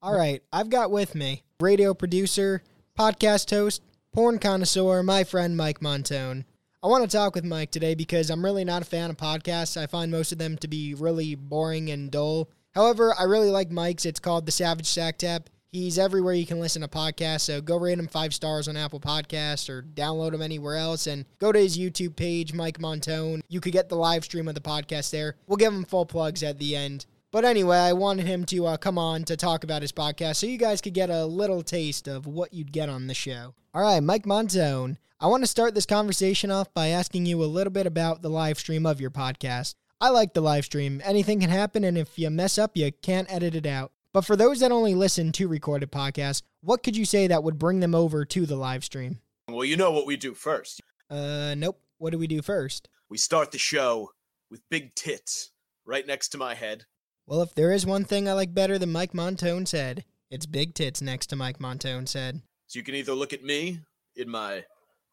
All right, I've got with me radio producer, podcast host, porn connoisseur, my friend Mike Montone. I want to talk with Mike today because I'm really not a fan of podcasts. I find most of them to be really boring and dull. However, I really like Mike's. It's called The Savage Sack Tap. He's everywhere you can listen to podcasts, so go rate him five stars on Apple Podcasts or download him anywhere else and go to his YouTube page, Mike Montone. You could get the live stream of the podcast there. We'll give him full plugs at the end. But anyway, I wanted him to uh, come on to talk about his podcast so you guys could get a little taste of what you'd get on the show. All right, Mike Montone. I want to start this conversation off by asking you a little bit about the live stream of your podcast. I like the live stream. Anything can happen, and if you mess up, you can't edit it out. But for those that only listen to recorded podcasts, what could you say that would bring them over to the live stream? Well, you know what we do first. Uh, nope. What do we do first? We start the show with big tits right next to my head. Well, if there is one thing I like better than Mike Montone said, it's big tits next to Mike Montone said. So you can either look at me in my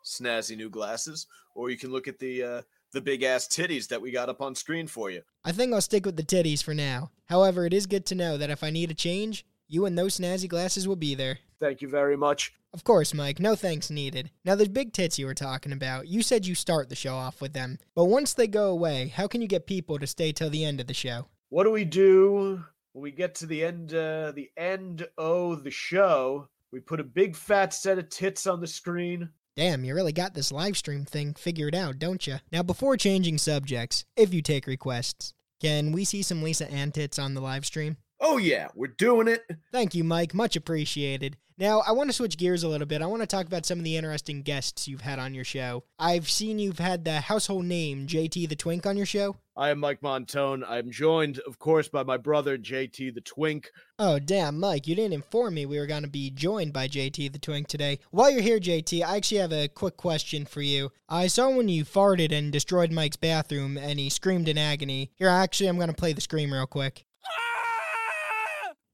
snazzy new glasses, or you can look at the uh, the big ass titties that we got up on screen for you. I think I'll stick with the titties for now. However, it is good to know that if I need a change, you and those snazzy glasses will be there. Thank you very much. Of course, Mike, no thanks needed. Now, those big tits you were talking about, you said you start the show off with them. But once they go away, how can you get people to stay till the end of the show? What do we do when we get to the end? Uh, the end of the show. We put a big fat set of tits on the screen. Damn, you really got this live stream thing figured out, don't you? Now, before changing subjects, if you take requests, can we see some Lisa Antits on the live stream? Oh yeah, we're doing it. Thank you, Mike. Much appreciated. Now, I want to switch gears a little bit. I want to talk about some of the interesting guests you've had on your show. I've seen you've had the household name JT the Twink on your show. I am Mike Montone. I'm joined, of course, by my brother JT the Twink. Oh, damn, Mike, you didn't inform me we were going to be joined by JT the Twink today. While you're here, JT, I actually have a quick question for you. I saw when you farted and destroyed Mike's bathroom and he screamed in agony. Here, actually, I'm going to play the scream real quick.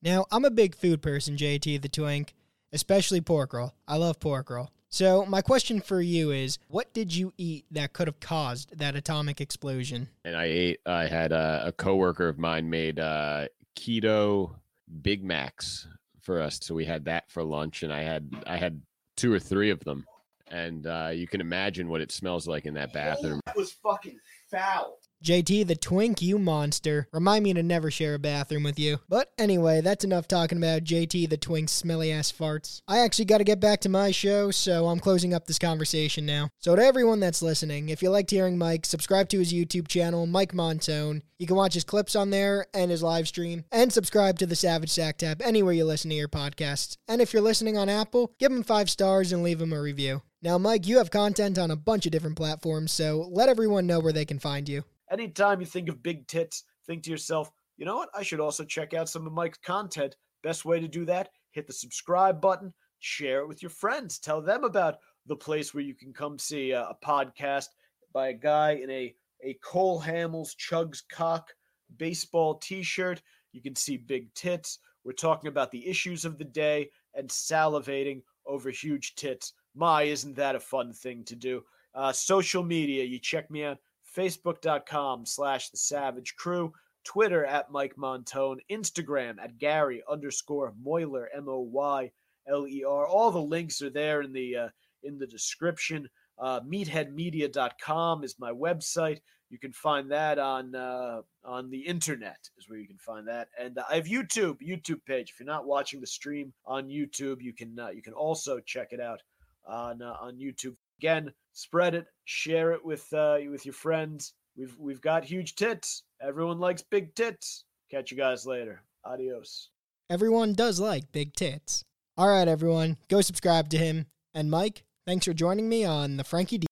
Now, I'm a big food person, JT the Twink, especially pork roll. I love pork roll. So, my question for you is what did you eat that could have caused that atomic explosion? And I ate, I had a, a coworker of mine made uh, keto Big Macs for us. So we had that for lunch and I had, I had two or three of them. And uh, you can imagine what it smells like in that bathroom. That was fucking foul. JT, the twink, you monster. Remind me to never share a bathroom with you. But anyway, that's enough talking about JT, the twink's smelly ass farts. I actually got to get back to my show, so I'm closing up this conversation now. So, to everyone that's listening, if you liked hearing Mike, subscribe to his YouTube channel, Mike Montone. You can watch his clips on there and his live stream, and subscribe to the Savage Sack Tap anywhere you listen to your podcasts. And if you're listening on Apple, give him five stars and leave him a review. Now, Mike, you have content on a bunch of different platforms, so let everyone know where they can find you. Anytime you think of big tits, think to yourself, you know what? I should also check out some of Mike's content. Best way to do that, hit the subscribe button, share it with your friends, tell them about the place where you can come see a, a podcast by a guy in a, a Cole Hamels Chugs Cock baseball t shirt. You can see big tits. We're talking about the issues of the day and salivating over huge tits. My, isn't that a fun thing to do? Uh, social media, you check me out facebook.com slash the savage crew twitter at mike montone instagram at gary underscore moyler m-o-y-l-e-r all the links are there in the uh, in the description. Uh, meatheadmedia.com is my website. You can find that on uh, on the internet is where you can find that. And uh, i have youtube youtube page. If you're not watching the stream on youtube you can uh, you can also check it out on uh, on youtube again spread it share it with uh, with your friends we've we've got huge tits everyone likes big tits catch you guys later adios Everyone does like big tits. All right, everyone, go subscribe to him. And Mike, thanks for joining me on the Frankie D.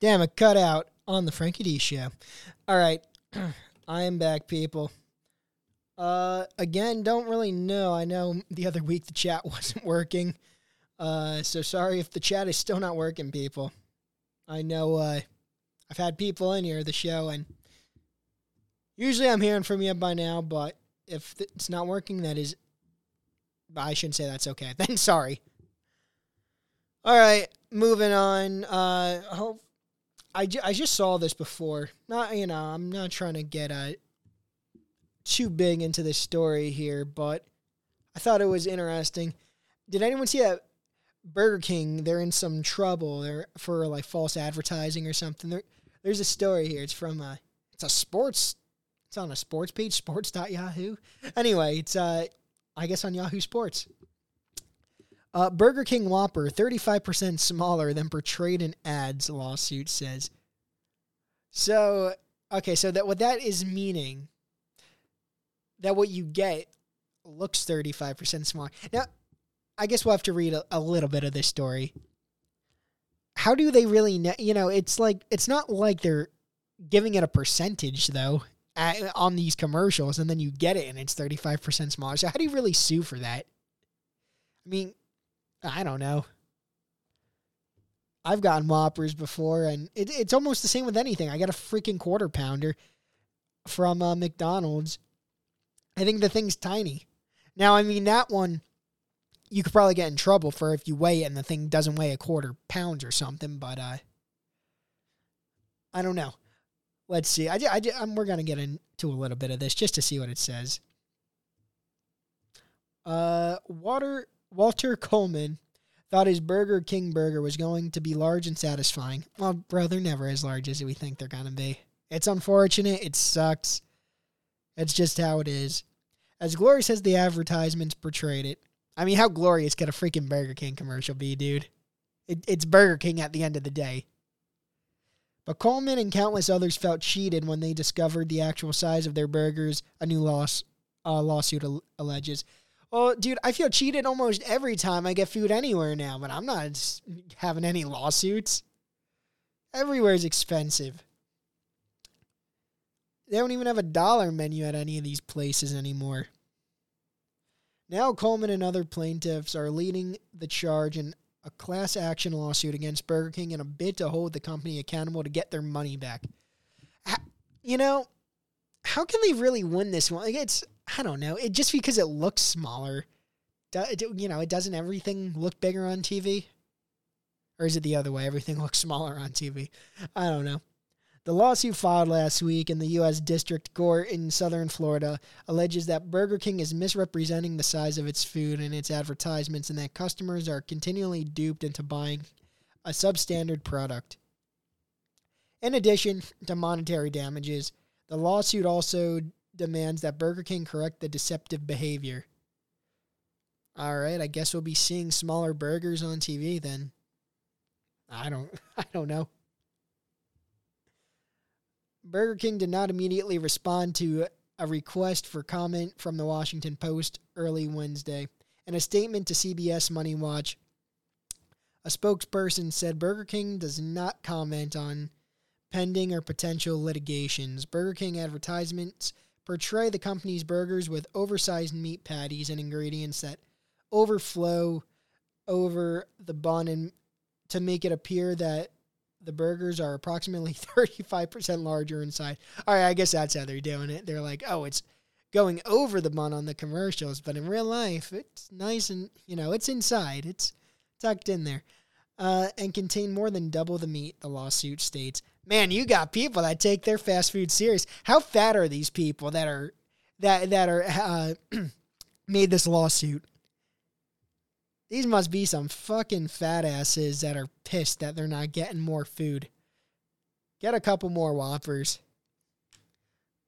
Damn it, cut out on the Frankie D show. All right, I am back, people. Uh, again, don't really know. I know the other week the chat wasn't working. Uh, so sorry if the chat is still not working, people. I know uh, I've had people in here the show and Usually I'm hearing from you by now, but if it's not working, that is. I shouldn't say that's okay. Then sorry. All right, moving on. Uh, hope I, ju- I just saw this before. Not you know I'm not trying to get uh too big into this story here, but I thought it was interesting. Did anyone see that Burger King? They're in some trouble. They're for like false advertising or something. There, there's a story here. It's from uh, it's a sports. It's on a sports page, sports.yahoo. Anyway, it's uh, I guess on Yahoo Sports. Uh, Burger King Whopper, 35% smaller than portrayed in ads, lawsuit says. So, okay, so that what that is meaning that what you get looks 35% smaller. Now, I guess we'll have to read a, a little bit of this story. How do they really know? You know, it's like, it's not like they're giving it a percentage, though, at, on these commercials, and then you get it and it's 35% smaller. So, how do you really sue for that? I mean, I don't know. I've gotten Whoppers before, and it, it's almost the same with anything. I got a freaking quarter pounder from uh, McDonald's. I think the thing's tiny. Now, I mean, that one, you could probably get in trouble for if you weigh it and the thing doesn't weigh a quarter pounds or something, but uh, I don't know. Let's see. I, I, I'm, we're going to get into a little bit of this just to see what it says. Uh, Water Walter Coleman thought his Burger King burger was going to be large and satisfying. Well, bro, they're never as large as we think they're going to be. It's unfortunate. It sucks. It's just how it is. As glorious as the advertisements portrayed it, I mean, how glorious could a freaking Burger King commercial be, dude? It, it's Burger King at the end of the day. But Coleman and countless others felt cheated when they discovered the actual size of their burgers, a new loss, uh, lawsuit alleges. Well, dude, I feel cheated almost every time I get food anywhere now, but I'm not having any lawsuits. Everywhere is expensive. They don't even have a dollar menu at any of these places anymore. Now, Coleman and other plaintiffs are leading the charge in a class action lawsuit against Burger King in a bid to hold the company accountable to get their money back. You know, how can they really win this one? Like it's I don't know. It just because it looks smaller, do, you know, it doesn't everything look bigger on TV, or is it the other way? Everything looks smaller on TV. I don't know. The lawsuit filed last week in the U.S. District Court in Southern Florida alleges that Burger King is misrepresenting the size of its food in its advertisements and that customers are continually duped into buying a substandard product. In addition to monetary damages, the lawsuit also demands that Burger King correct the deceptive behavior. All right, I guess we'll be seeing smaller burgers on TV then. I don't I don't know. Burger King did not immediately respond to a request for comment from the Washington Post early Wednesday. In a statement to CBS Money Watch, a spokesperson said Burger King does not comment on pending or potential litigations. Burger King advertisements portray the company's burgers with oversized meat patties and ingredients that overflow over the bun and to make it appear that the burgers are approximately 35% larger inside. All right, I guess that's how they're doing it. They're like, oh, it's going over the bun on the commercials, but in real life, it's nice and, you know, it's inside. It's tucked in there. Uh, and contain more than double the meat, the lawsuit states. Man, you got people that take their fast food serious. How fat are these people that are that that are uh, made this lawsuit? These must be some fucking fat asses that are pissed that they're not getting more food. Get a couple more Whoppers.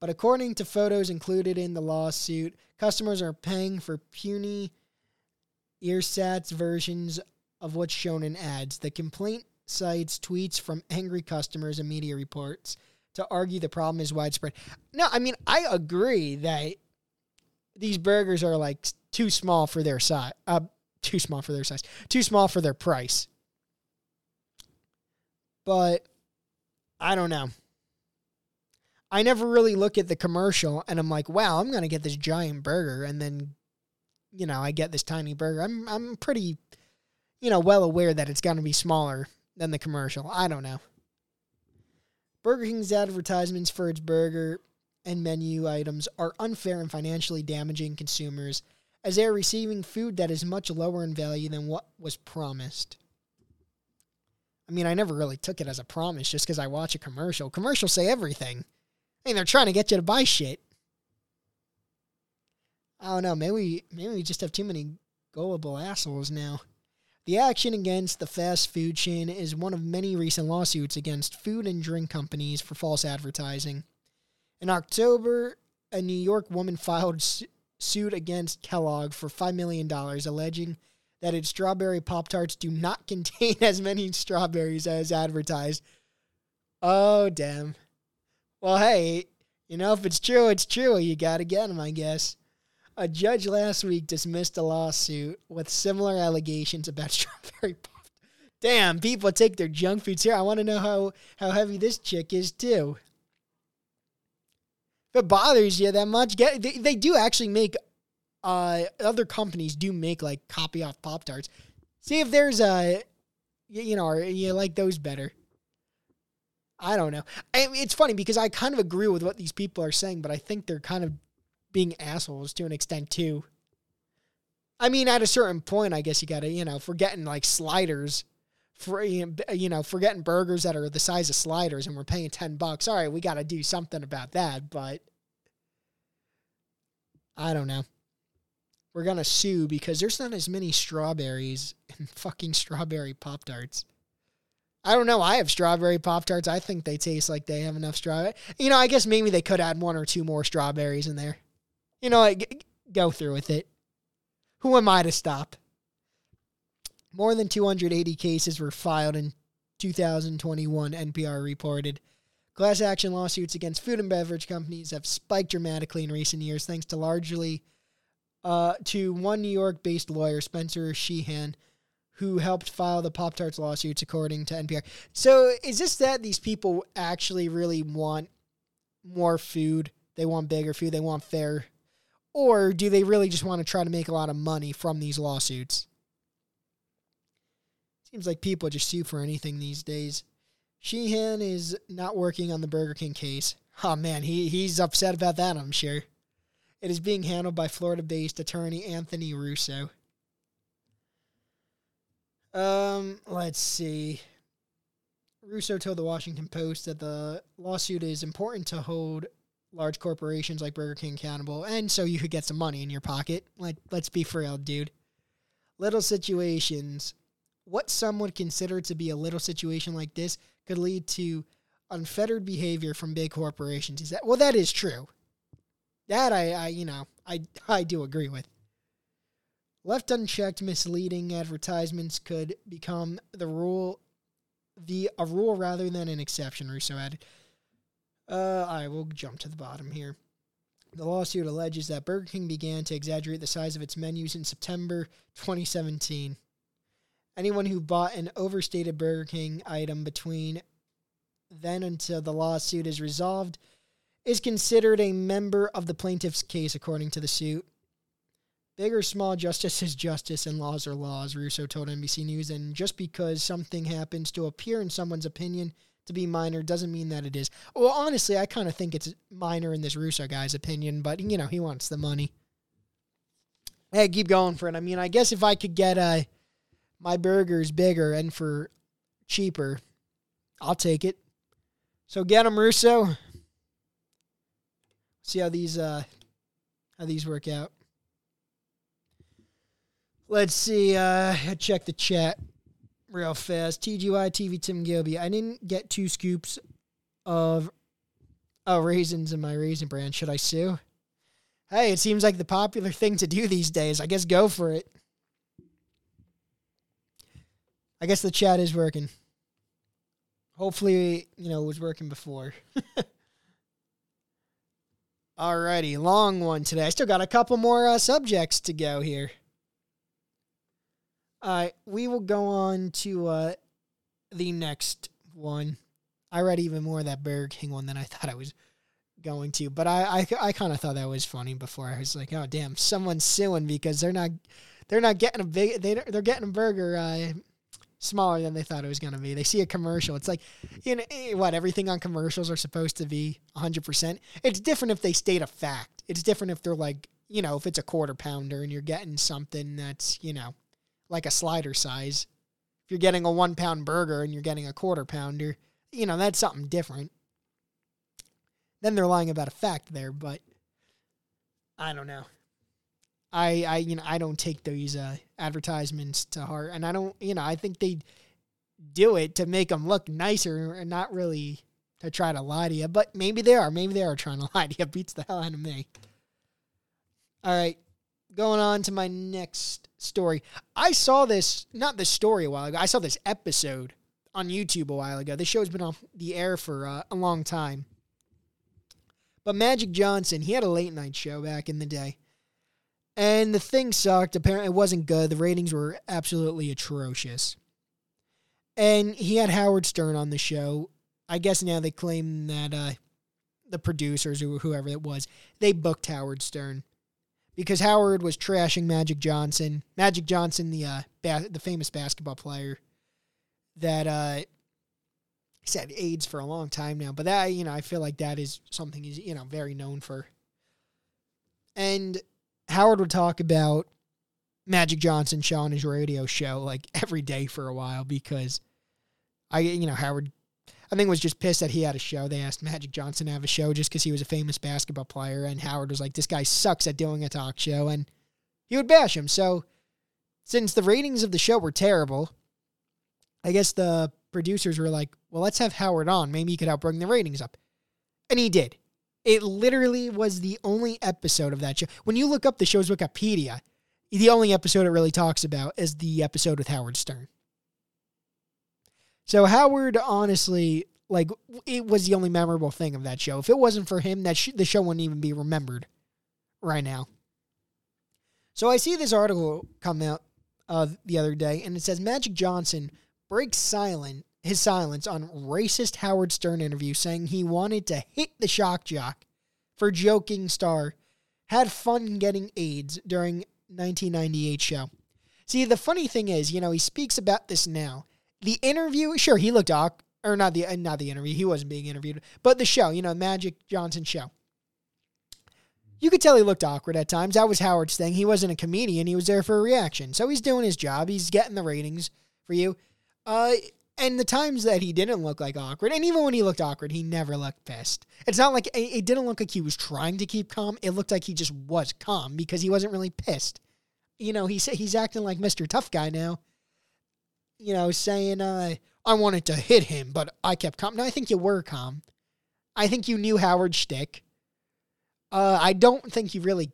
But according to photos included in the lawsuit, customers are paying for puny ersatz versions of what's shown in ads. The complaint cites tweets from angry customers and media reports to argue the problem is widespread. No, I mean, I agree that these burgers are like too small for their size. Uh, too small for their size, too small for their price. But I don't know. I never really look at the commercial and I'm like, wow, I'm gonna get this giant burger, and then, you know, I get this tiny burger. I'm I'm pretty, you know, well aware that it's gonna be smaller than the commercial. I don't know. Burger King's advertisements for its burger and menu items are unfair and financially damaging consumers as they are receiving food that is much lower in value than what was promised. I mean, I never really took it as a promise just because I watch a commercial. Commercials say everything. I mean, they're trying to get you to buy shit. I don't know. Maybe we, maybe we just have too many gullible assholes now. The action against the fast food chain is one of many recent lawsuits against food and drink companies for false advertising. In October, a New York woman filed su- suit against Kellogg for $5 million, alleging that its strawberry Pop Tarts do not contain as many strawberries as advertised. Oh, damn. Well, hey, you know, if it's true, it's true. You got to get them, I guess. A judge last week dismissed a lawsuit with similar allegations about strawberry pop. Damn, people take their junk foods here. I want to know how, how heavy this chick is, too. If it bothers you that much, get they, they do actually make uh other companies do make like copy off Pop Tarts. See if there's a you, know, you like those better. I don't know. I it's funny because I kind of agree with what these people are saying, but I think they're kind of being assholes to an extent too. I mean, at a certain point, I guess you gotta, you know, forgetting like sliders, for you know, forgetting burgers that are the size of sliders, and we're paying ten bucks. All right, we got to do something about that, but I don't know. We're gonna sue because there's not as many strawberries in fucking strawberry pop tarts. I don't know. I have strawberry pop tarts. I think they taste like they have enough strawberry. You know, I guess maybe they could add one or two more strawberries in there. You know, like, go through with it. Who am I to stop? More than 280 cases were filed in 2021, NPR reported. Class action lawsuits against food and beverage companies have spiked dramatically in recent years, thanks to largely uh, to one New York based lawyer, Spencer Sheehan, who helped file the Pop Tarts lawsuits, according to NPR. So, is this that these people actually really want more food? They want bigger food, they want fair or do they really just want to try to make a lot of money from these lawsuits? Seems like people just sue for anything these days. Sheehan is not working on the Burger King case. Oh man, he, he's upset about that, I'm sure. It is being handled by Florida based attorney Anthony Russo. Um, let's see. Russo told the Washington Post that the lawsuit is important to hold large corporations like Burger King accountable, and so you could get some money in your pocket. Like, let's be real, dude. Little situations. What some would consider to be a little situation like this could lead to unfettered behavior from big corporations. Is that well? That is true. That I, I you know, I I do agree with. Left unchecked, misleading advertisements could become the rule, the a rule rather than an exception. Russo added. Uh, I will jump to the bottom here. The lawsuit alleges that Burger King began to exaggerate the size of its menus in September 2017. Anyone who bought an overstated Burger King item between then until the lawsuit is resolved is considered a member of the plaintiff's case, according to the suit. Big or small, justice is justice and laws are laws, Russo told NBC News. And just because something happens to appear in someone's opinion to be minor doesn't mean that it is. Well, honestly, I kind of think it's minor in this Russo guy's opinion, but you know, he wants the money. Hey, keep going for it. I mean, I guess if I could get uh, my burgers bigger and for cheaper, I'll take it. So get them, Russo. See how these uh, how these work out. Let's see. Uh, check the chat real fast. TGY TV Tim Gilby. I didn't get two scoops of oh raisins in my raisin Bran. Should I sue? Hey, it seems like the popular thing to do these days. I guess go for it. I guess the chat is working. Hopefully, you know, it was working before. Alrighty, long one today. I still got a couple more uh, subjects to go here. All right, we will go on to uh, the next one. I read even more of that Burger King one than I thought I was going to, but I I, I kind of thought that was funny before. I was like, oh damn, someone's suing because they're not they're not getting a big they they're getting a burger uh, smaller than they thought it was going to be. They see a commercial. It's like, you know, eh, what, everything on commercials are supposed to be 100%. It's different if they state a fact. It's different if they're like, you know, if it's a quarter pounder and you're getting something that's, you know, like a slider size. If you're getting a one pound burger and you're getting a quarter pounder, you know, that's something different. Then they're lying about a fact there, but I don't know. I, I you know I don't take these uh, advertisements to heart, and I don't you know I think they do it to make them look nicer and not really to try to lie to you. But maybe they are. Maybe they are trying to lie to you. Beats the hell out of me. All right, going on to my next story. I saw this not the story a while ago. I saw this episode on YouTube a while ago. This show's been on the air for uh, a long time. But Magic Johnson, he had a late night show back in the day. And the thing sucked. Apparently, it wasn't good. The ratings were absolutely atrocious. And he had Howard Stern on the show. I guess now they claim that uh, the producers or whoever it was, they booked Howard Stern because Howard was trashing Magic Johnson. Magic Johnson, the uh, ba- the famous basketball player that uh, he's had AIDS for a long time now. But that you know, I feel like that is something he's you know very known for. And Howard would talk about Magic Johnson show on his radio show like every day for a while because I, you know, Howard, I think was just pissed that he had a show. They asked Magic Johnson to have a show just because he was a famous basketball player, and Howard was like, "This guy sucks at doing a talk show," and he would bash him. So, since the ratings of the show were terrible, I guess the producers were like, "Well, let's have Howard on. Maybe he could help bring the ratings up," and he did. It literally was the only episode of that show. When you look up the show's Wikipedia, the only episode it really talks about is the episode with Howard Stern. So Howard, honestly, like it was the only memorable thing of that show. If it wasn't for him, that sh- the show wouldn't even be remembered right now. So I see this article come out uh, the other day, and it says Magic Johnson breaks silent his silence on racist Howard Stern interview, saying he wanted to hit the shock jock for joking star had fun getting AIDS during 1998 show. See, the funny thing is, you know, he speaks about this now. The interview, sure, he looked awkward, or not the not the interview. He wasn't being interviewed, but the show, you know, Magic Johnson show. You could tell he looked awkward at times. That was Howard's thing. He wasn't a comedian. He was there for a reaction. So he's doing his job. He's getting the ratings for you. Uh, and the times that he didn't look like awkward, and even when he looked awkward, he never looked pissed. It's not like it didn't look like he was trying to keep calm. It looked like he just was calm because he wasn't really pissed. You know, he's he's acting like Mr. Tough Guy now. You know, saying, uh, "I wanted to hit him, but I kept calm." No, I think you were calm. I think you knew Howard shtick. Uh, I don't think you really,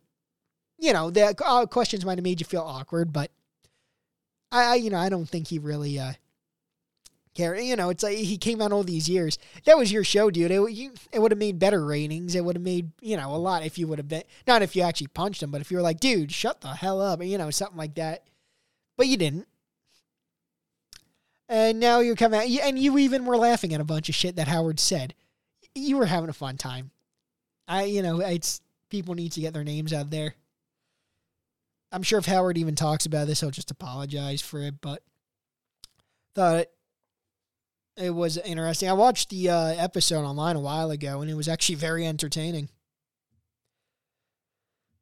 you know, the uh, questions might have made you feel awkward, but I, you know, I don't think he really. Uh, You know, it's like he came out all these years. That was your show, dude. It, it would have made better ratings. It would have made, you know, a lot if you would have been, not if you actually punched him, but if you were like, dude, shut the hell up, you know, something like that. But you didn't. And now you're coming out, and you even were laughing at a bunch of shit that Howard said. You were having a fun time. I, you know, it's people need to get their names out there. I'm sure if Howard even talks about this, he'll just apologize for it. But thought it was interesting. I watched the uh, episode online a while ago, and it was actually very entertaining.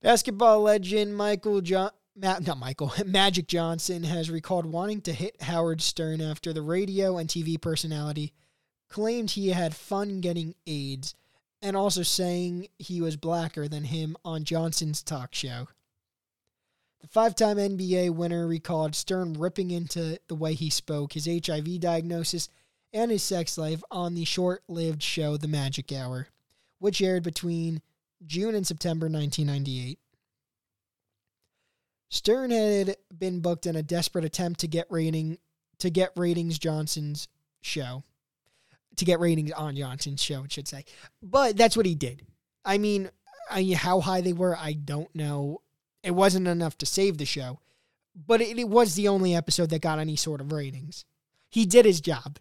Basketball legend Michael John, Ma- not Michael, Magic Johnson has recalled wanting to hit Howard Stern after the radio and TV personality claimed he had fun getting AIDS, and also saying he was blacker than him on Johnson's talk show. The five time NBA winner recalled Stern ripping into the way he spoke, his HIV diagnosis, and his sex life on the short lived show The Magic Hour, which aired between June and September 1998. Stern had been booked in a desperate attempt to get rating to get ratings Johnson's show. To get ratings on Johnson's show, it should say. But that's what he did. I mean, I, how high they were, I don't know. It wasn't enough to save the show, but it, it was the only episode that got any sort of ratings. He did his job.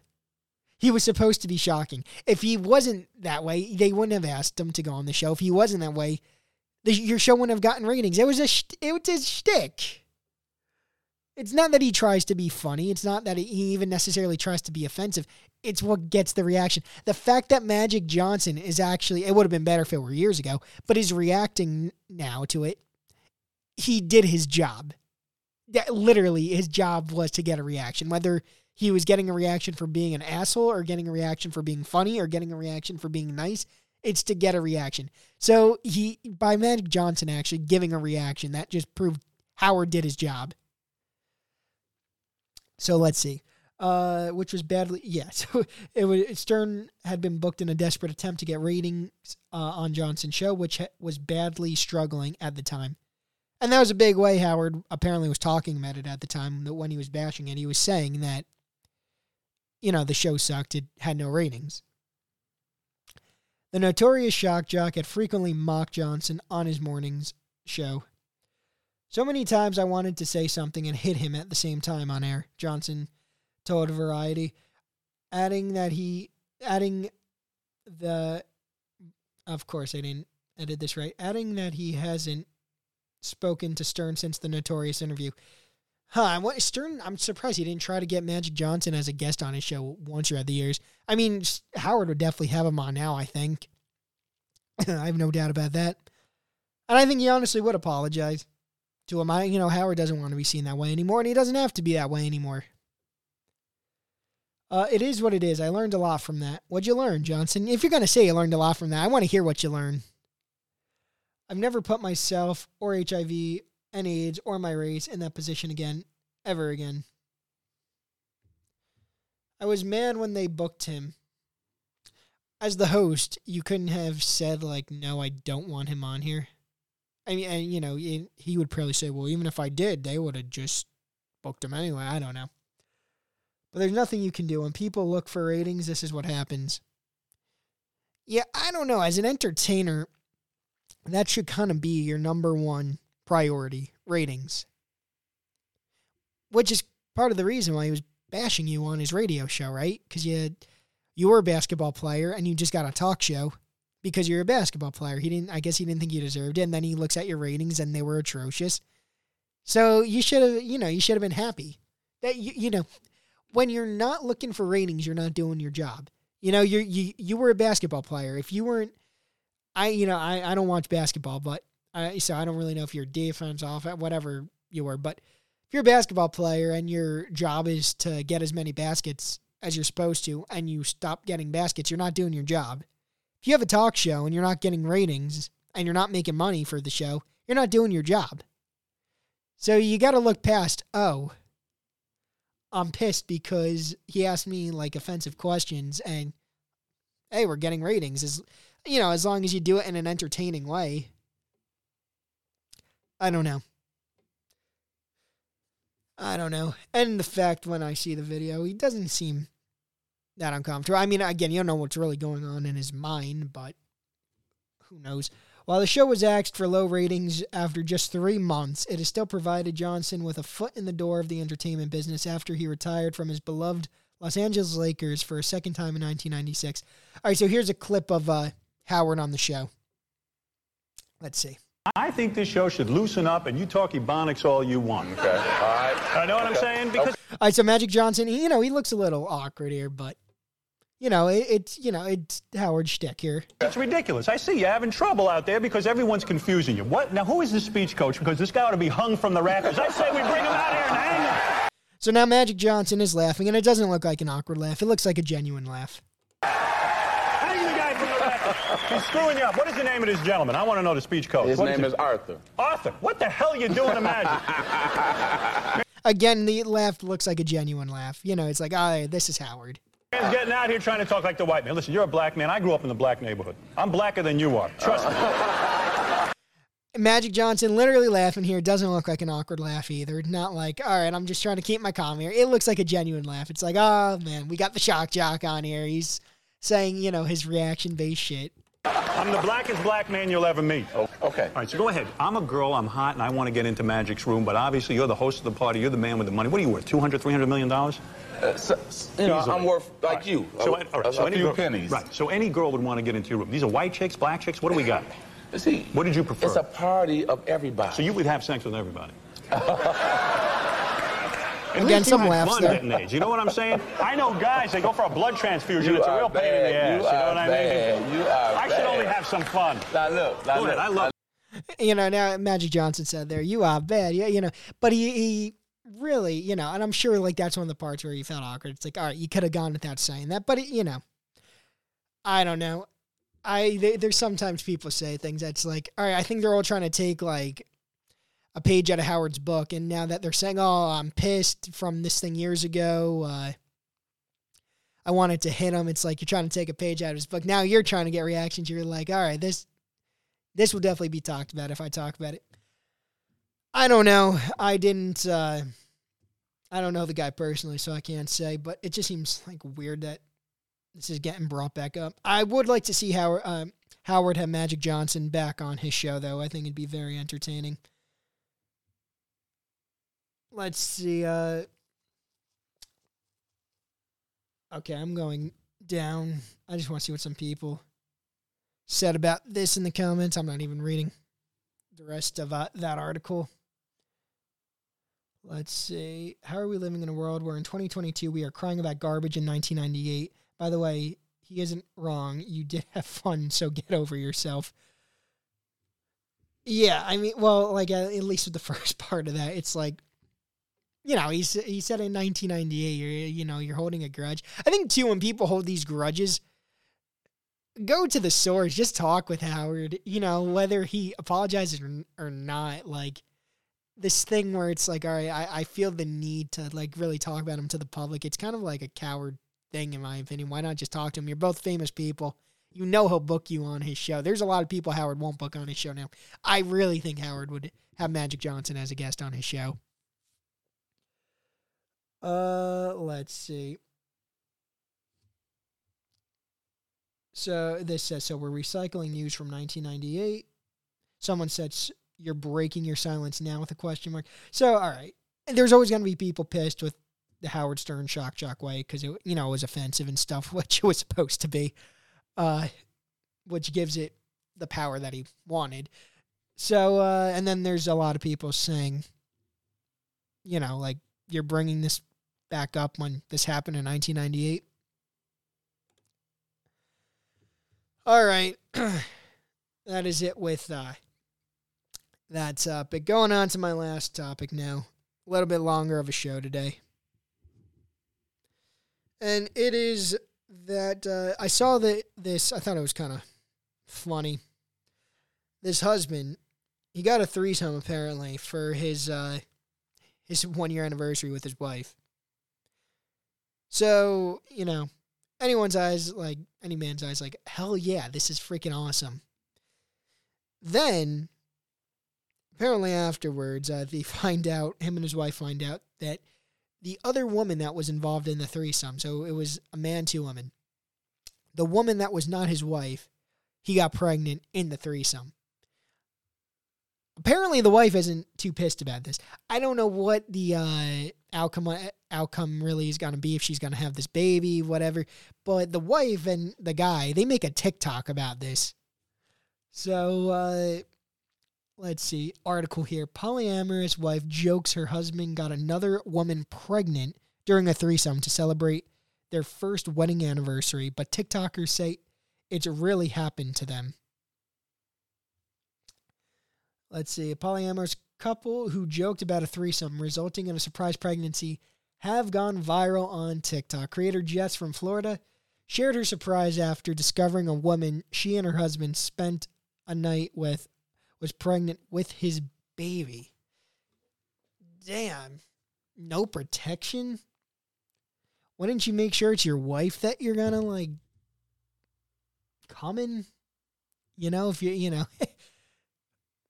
He was supposed to be shocking. If he wasn't that way, they wouldn't have asked him to go on the show. If he wasn't that way, the, your show wouldn't have gotten ratings. It was a it was a shtick. it's not that he tries to be funny. It's not that he even necessarily tries to be offensive. It's what gets the reaction. The fact that Magic Johnson is actually, it would have been better if it were years ago, but is reacting now to it. He did his job. That literally his job was to get a reaction, whether he was getting a reaction for being an asshole or getting a reaction for being funny or getting a reaction for being nice. It's to get a reaction. So he, by Magic Johnson actually giving a reaction, that just proved Howard did his job. So let's see. Uh, which was badly, yeah. So it was Stern had been booked in a desperate attempt to get ratings uh, on Johnson's show, which ha- was badly struggling at the time. And that was a big way Howard apparently was talking about it at the time that when he was bashing it. He was saying that, you know, the show sucked. It had no ratings. The notorious shock jock had frequently mocked Johnson on his mornings show. So many times I wanted to say something and hit him at the same time on air, Johnson told Variety, adding that he, adding the, of course I didn't edit this right, adding that he hasn't spoken to Stern since the notorious interview. Huh, Stern, I'm surprised he didn't try to get Magic Johnson as a guest on his show once or at the years. I mean, Howard would definitely have him on now, I think. I have no doubt about that. And I think he honestly would apologize to him. I, you know, Howard doesn't want to be seen that way anymore, and he doesn't have to be that way anymore. Uh, it is what it is. I learned a lot from that. What'd you learn, Johnson? If you're going to say you learned a lot from that, I want to hear what you learned. I've never put myself or HIV and AIDS or my race in that position again, ever again. I was mad when they booked him. As the host, you couldn't have said, like, no, I don't want him on here. I mean, and, you know, he would probably say, well, even if I did, they would have just booked him anyway. I don't know. But there's nothing you can do. When people look for ratings, this is what happens. Yeah, I don't know. As an entertainer, that should kind of be your number one priority ratings. Which is part of the reason why he was bashing you on his radio show, right? Because you you were a basketball player and you just got a talk show because you're a basketball player. He didn't I guess he didn't think you deserved it, and then he looks at your ratings and they were atrocious. So you should have, you know, you should have been happy. That you, you know, when you're not looking for ratings, you're not doing your job. You know, you you you were a basketball player. If you weren't I you know, I I don't watch basketball, but So I don't really know if you're defense off uh, whatever you were, but if you're a basketball player and your job is to get as many baskets as you're supposed to and you stop getting baskets, you're not doing your job. If you have a talk show and you're not getting ratings and you're not making money for the show, you're not doing your job. So you got to look past, oh, I'm pissed because he asked me like offensive questions and hey, we're getting ratings as you know, as long as you do it in an entertaining way. I don't know. I don't know. And the fact when I see the video, he doesn't seem that uncomfortable. I mean, again, you don't know what's really going on in his mind, but who knows? While the show was axed for low ratings after just three months, it has still provided Johnson with a foot in the door of the entertainment business after he retired from his beloved Los Angeles Lakers for a second time in 1996. All right, so here's a clip of uh, Howard on the show. Let's see. I think this show should loosen up, and you talk ebonics all you want. Okay. All right. I know what okay. I'm saying? Because okay. all right, so Magic Johnson, you know, he looks a little awkward here, but you know, it, it's you know, it's Howard shtick here. It's ridiculous. I see you having trouble out there because everyone's confusing you. What now? Who is the speech coach? Because this guy ought to be hung from the rafters. I say we bring him out here and hang him. So now Magic Johnson is laughing, and it doesn't look like an awkward laugh. It looks like a genuine laugh. He's screwing you up. What is the name of this gentleman? I want to know the speech coach. His what name is, is Arthur. Arthur. What the hell are you doing to Magic? Again, the laugh looks like a genuine laugh. You know, it's like, oh, this is Howard. Man's getting out here trying to talk like the white man. Listen, you're a black man. I grew up in the black neighborhood. I'm blacker than you are. Trust me. Magic Johnson literally laughing here doesn't look like an awkward laugh either. Not like, all right, I'm just trying to keep my calm here. It looks like a genuine laugh. It's like, oh man, we got the shock jock on here. He's saying, you know, his reaction based shit. I'm the blackest black man you'll ever meet. Oh, okay. All right, so go ahead. I'm a girl, I'm hot, and I want to get into Magic's room, but obviously you're the host of the party, you're the man with the money. What are you worth, 200, 300 million dollars? Uh, so, you know, I'm worth like right. you. So, a, all right, so a any few girl, pennies. Right. So any girl would want to get into your room. These are white chicks, black chicks. What do we got? Let's see, what did you prefer? It's a party of everybody. So you would have sex with everybody. At Again, least some you had laughs fun there. getting AIDS. You know what I'm saying? I know guys, they go for a blood transfusion. You it's a are real pain in the ass. You You, know are what I mean? You are I should bad. only have some fun. Now look, now Go look. ahead. I love you know, now Magic Johnson said there, you are bad. Yeah, you know, but he, he really, you know, and I'm sure like that's one of the parts where he felt awkward. It's like, all right, you could have gone without saying that, but it, you know, I don't know. I they, there's sometimes people say things that's like, all right, I think they're all trying to take like a page out of Howard's book, and now that they're saying, oh, I'm pissed from this thing years ago. Uh, I wanted to hit him. It's like you're trying to take a page out of his book. Now you're trying to get reactions. You're like, all right, this this will definitely be talked about if I talk about it. I don't know. I didn't. Uh, I don't know the guy personally, so I can't say. But it just seems like weird that this is getting brought back up. I would like to see Howard um, Howard have Magic Johnson back on his show, though. I think it'd be very entertaining. Let's see. Uh, okay, I'm going down. I just want to see what some people said about this in the comments. I'm not even reading the rest of uh, that article. Let's see. How are we living in a world where in 2022 we are crying about garbage in 1998? By the way, he isn't wrong. You did have fun, so get over yourself. Yeah, I mean, well, like at least with the first part of that, it's like, you know, he's he said in 1998, you're you know you're holding a grudge. I think too when people hold these grudges, go to the source, just talk with Howard. You know whether he apologizes or, or not. Like this thing where it's like, all right, I, I feel the need to like really talk about him to the public. It's kind of like a coward thing, in my opinion. Why not just talk to him? You're both famous people. You know he'll book you on his show. There's a lot of people Howard won't book on his show now. I really think Howard would have Magic Johnson as a guest on his show. Uh, let's see. So this says so we're recycling news from 1998. Someone said "S- you're breaking your silence now with a question mark. So all right, And there's always going to be people pissed with the Howard Stern shock jock way because it you know it was offensive and stuff, which it was supposed to be, uh, which gives it the power that he wanted. So uh, and then there's a lot of people saying, you know, like you're bringing this back up when this happened in 1998. All right. that is it with uh, that topic. Going on to my last topic now. A little bit longer of a show today. And it is that uh, I saw that this, I thought it was kind of funny. This husband, he got a threesome apparently for his uh, his one year anniversary with his wife. So, you know, anyone's eyes, like any man's eyes, like, hell yeah, this is freaking awesome. Then, apparently afterwards, uh, they find out, him and his wife find out that the other woman that was involved in the threesome, so it was a man, two women, the woman that was not his wife, he got pregnant in the threesome. Apparently, the wife isn't too pissed about this. I don't know what the uh, outcome outcome really is going to be if she's going to have this baby, whatever. But the wife and the guy, they make a TikTok about this. So uh, let's see. Article here: Polyamorous wife jokes her husband got another woman pregnant during a threesome to celebrate their first wedding anniversary, but TikTokers say it's really happened to them. Let's see. A polyamorous couple who joked about a threesome resulting in a surprise pregnancy have gone viral on TikTok. Creator Jess from Florida shared her surprise after discovering a woman she and her husband spent a night with was pregnant with his baby. Damn. No protection? Why didn't you make sure it's your wife that you're gonna like come in? You know, if you you know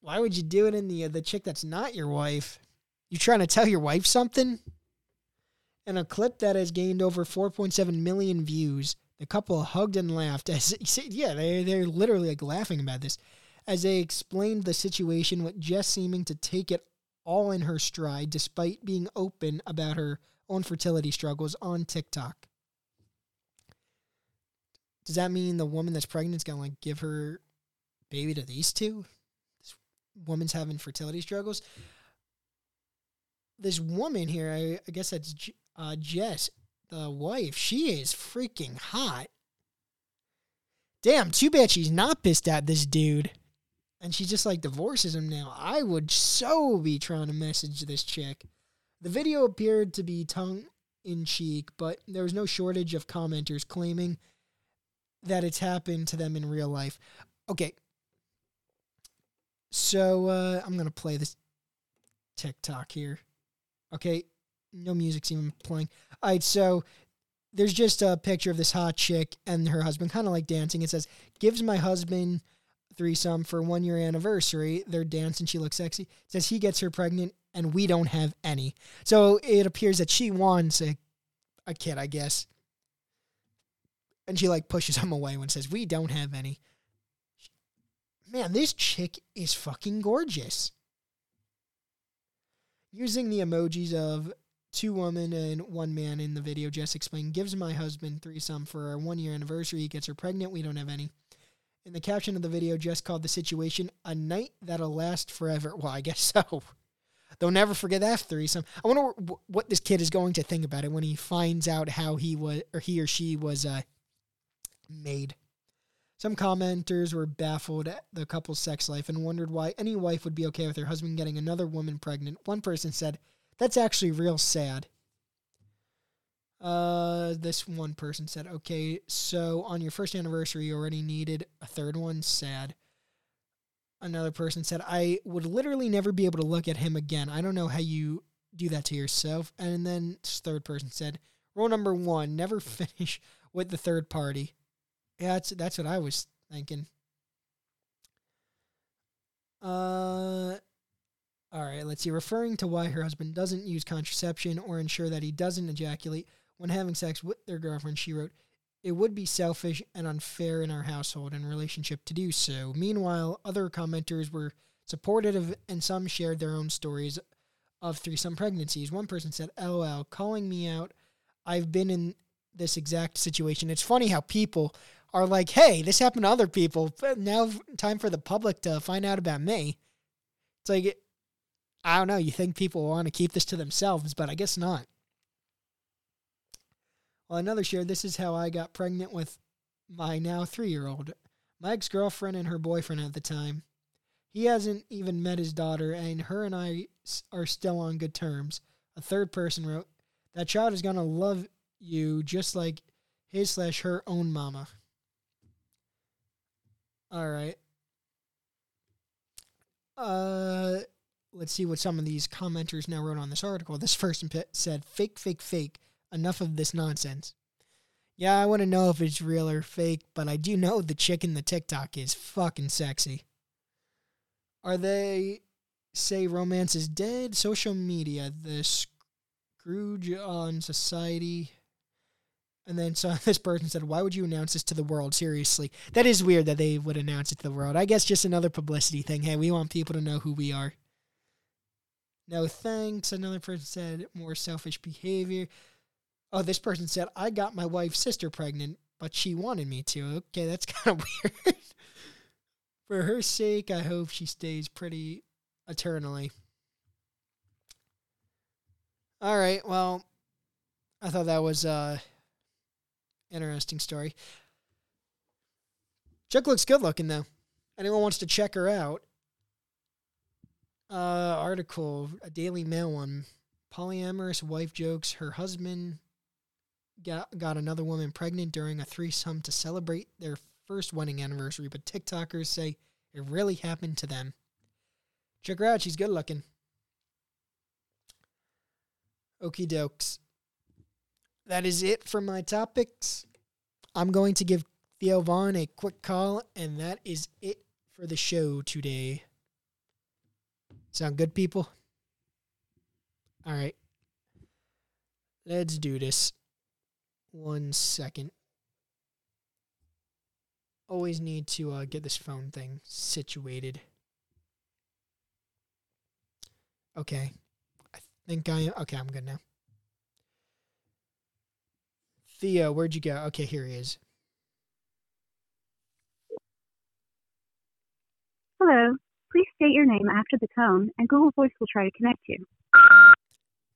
why would you do it in the uh, the chick that's not your wife? You trying to tell your wife something? In a clip that has gained over 4.7 million views, the couple hugged and laughed as yeah, they they're literally like laughing about this as they explained the situation with Jess seeming to take it all in her stride despite being open about her own fertility struggles on TikTok. Does that mean the woman that's pregnant is gonna like give her baby to these two? This woman's having fertility struggles. this woman here, I, I guess that's uh, Jess, the wife. She is freaking hot. Damn, too bad she's not pissed at this dude. And she just like divorces him now. I would so be trying to message this chick. The video appeared to be tongue in cheek, but there was no shortage of commenters claiming that it's happened to them in real life. Okay. So uh, I'm to play this TikTok here. Okay. No music's even playing. All right. So there's just a picture of this hot chick and her husband kind of like dancing. It says, gives my husband threesome for one year anniversary. They're dancing. She looks sexy. It says he gets her pregnant and we don't have any. So it appears that she wants a, a kid, I guess. And she like pushes him away when says, we don't have any. Man, this chick is fucking gorgeous. Using the emojis of two women and one man in the video, Jess explained, gives my husband threesome for our one year anniversary. He gets her pregnant. We don't have any. In the caption of the video, Jess called the situation a night that'll last forever. Well, I guess so. They'll never forget that threesome. I wonder what this kid is going to think about it when he finds out how he was or he or she was uh, made. Some commenters were baffled at the couple's sex life and wondered why any wife would be okay with her husband getting another woman pregnant. One person said, "That's actually real sad." Uh, this one person said, "Okay, so on your first anniversary, you already needed a third one. Sad." Another person said, "I would literally never be able to look at him again. I don't know how you do that to yourself." And then this third person said, "Rule number one: never finish with the third party." Yeah, that's that's what I was thinking. Uh, all right. Let's see. Referring to why her husband doesn't use contraception or ensure that he doesn't ejaculate when having sex with their girlfriend, she wrote, "It would be selfish and unfair in our household and relationship to do so." Meanwhile, other commenters were supportive and some shared their own stories of threesome pregnancies. One person said, "LOL, calling me out. I've been in this exact situation." It's funny how people are like, hey, this happened to other people. But now, time for the public to find out about me. It's like, I don't know. You think people want to keep this to themselves, but I guess not. Well, another shared, this is how I got pregnant with my now three year old. My ex girlfriend and her boyfriend at the time. He hasn't even met his daughter, and her and I are still on good terms. A third person wrote, That child is going to love you just like his slash her own mama. All right. Uh, let's see what some of these commenters now wrote on this article. This first said, "Fake, fake, fake. Enough of this nonsense." Yeah, I want to know if it's real or fake, but I do know the chick in the TikTok is fucking sexy. Are they say romance is dead? Social media, the Scrooge on society. And then so this person said, Why would you announce this to the world? Seriously. That is weird that they would announce it to the world. I guess just another publicity thing. Hey, we want people to know who we are. No thanks. Another person said, More selfish behavior. Oh, this person said, I got my wife's sister pregnant, but she wanted me to. Okay, that's kind of weird. For her sake, I hope she stays pretty eternally. All right, well, I thought that was uh interesting story. Chick looks good looking though. Anyone wants to check her out? Uh, article, a Daily Mail one. Polyamorous wife jokes her husband got got another woman pregnant during a threesome to celebrate their first wedding anniversary, but TikTokers say it really happened to them. Check her out; she's good looking. Okie dokes that is it for my topics. I'm going to give Theo Von a quick call, and that is it for the show today. Sound good, people? All right. Let's do this. One second. Always need to uh, get this phone thing situated. Okay. I think I am. Okay, I'm good now. Theo, where'd you go? Okay, here he is. Hello. Please state your name after the tone, and Google Voice will try to connect you.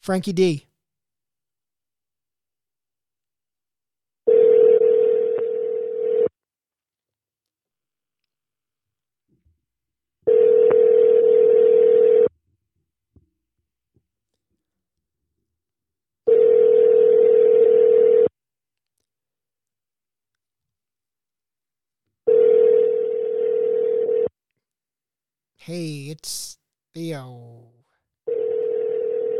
Frankie D. Hey, it's Theo.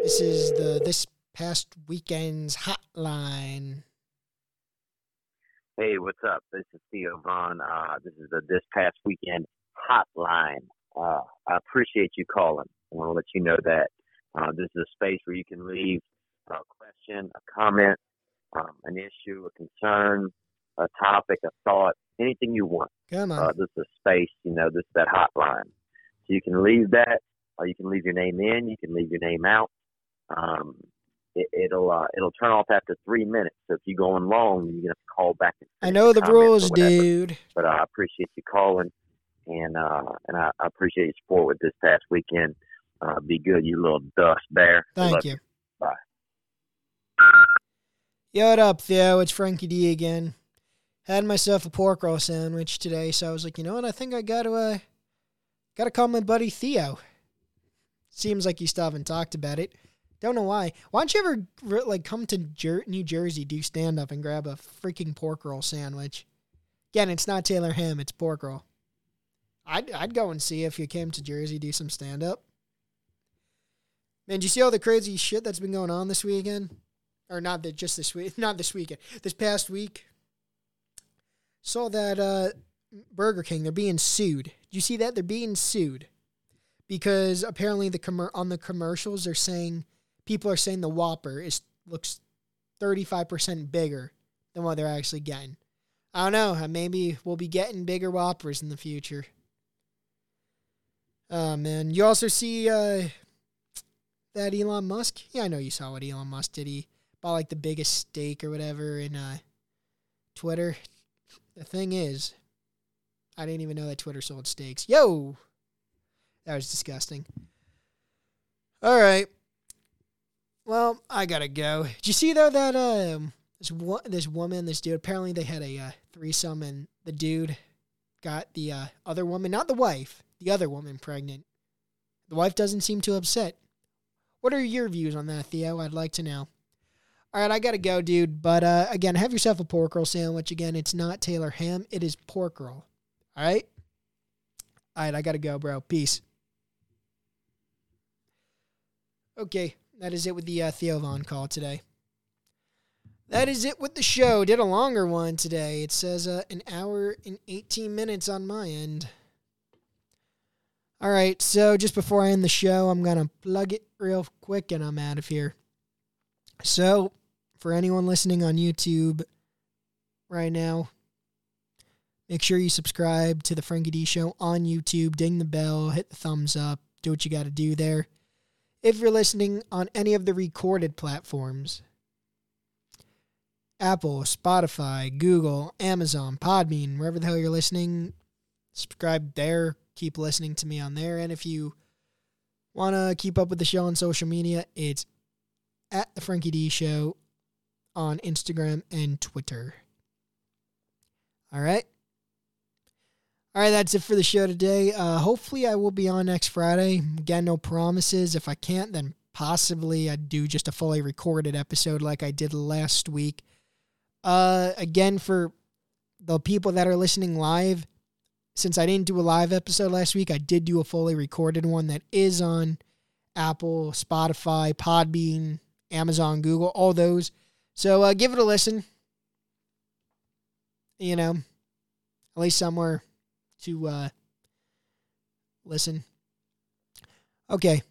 This is the this past weekend's hotline. Hey, what's up? This is Theo Von. Uh, this is the this past weekend hotline. Uh, I appreciate you calling. I want to let you know that uh, this is a space where you can leave a question, a comment, um, an issue, a concern, a topic, a thought, anything you want. Come on. Uh, this is a space, you know, this is that hotline. So you can leave that, or you can leave your name in, you can leave your name out. Um, it, will uh, it'll turn off after three minutes. So if you go on long, you're gonna have to call back. I know the rules, dude. But I appreciate you calling, and uh, and I, I appreciate your support with this past weekend. Uh, be good, you little dust bear. Thank Love you. Bye. Yo, what up, Theo? It's Frankie D again. Had myself a pork roll sandwich today, so I was like, you know what? I think I gotta uh, gotta call my buddy Theo. Seems like you still haven't talked about it. Don't know why. Why don't you ever like come to Jer- New Jersey, do stand up, and grab a freaking pork roll sandwich? Again, it's not Taylor Ham, it's pork roll. I'd I'd go and see if you came to Jersey, do some stand up. Man, did you see all the crazy shit that's been going on this weekend? Or not that just this week, not this weekend. This past week. Saw that uh, Burger King, they're being sued. You see that? They're being sued. Because apparently the com- on the commercials they're saying people are saying the Whopper is looks 35% bigger than what they're actually getting. I don't know. Maybe we'll be getting bigger Whoppers in the future. Oh man, you also see uh, that Elon Musk? Yeah, I know you saw what Elon Musk did. He bought like the biggest stake or whatever in uh, Twitter. The thing is, I didn't even know that Twitter sold steaks. Yo, that was disgusting. All right. Well, I gotta go. Did you see though that um this one this woman this dude apparently they had a uh, threesome and the dude got the uh, other woman not the wife the other woman pregnant. The wife doesn't seem too upset. What are your views on that, Theo? I'd like to know. All right, I gotta go, dude. But uh, again, have yourself a pork roll sandwich. Again, it's not Taylor ham; it is pork roll. All right. All right, I gotta go, bro. Peace. Okay, that is it with the uh, Theo Von call today. That is it with the show. Did a longer one today. It says uh, an hour and 18 minutes on my end. All right, so just before I end the show, I'm going to plug it real quick and I'm out of here. So, for anyone listening on YouTube right now, make sure you subscribe to the Frankie D Show on YouTube, ding the bell, hit the thumbs up, do what you got to do there. If you're listening on any of the recorded platforms, Apple, Spotify, Google, Amazon, Podbean, wherever the hell you're listening, subscribe there. Keep listening to me on there. And if you want to keep up with the show on social media, it's at the Frankie D Show on Instagram and Twitter. All right. All right, that's it for the show today. Uh, hopefully, I will be on next Friday. Again, no promises. If I can't, then possibly I'd do just a fully recorded episode like I did last week. Uh, again, for the people that are listening live, since I didn't do a live episode last week, I did do a fully recorded one that is on Apple, Spotify, Podbean, Amazon, Google, all those. So uh, give it a listen. You know, at least somewhere to uh, listen. Okay.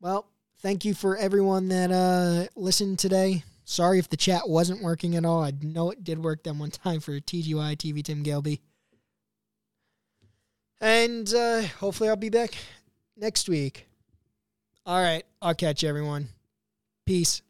Well, thank you for everyone that uh, listened today. Sorry if the chat wasn't working at all. I know it did work that one time for TGY TV Tim Galby. And uh, hopefully I'll be back next week. All right. I'll catch you, everyone. Peace.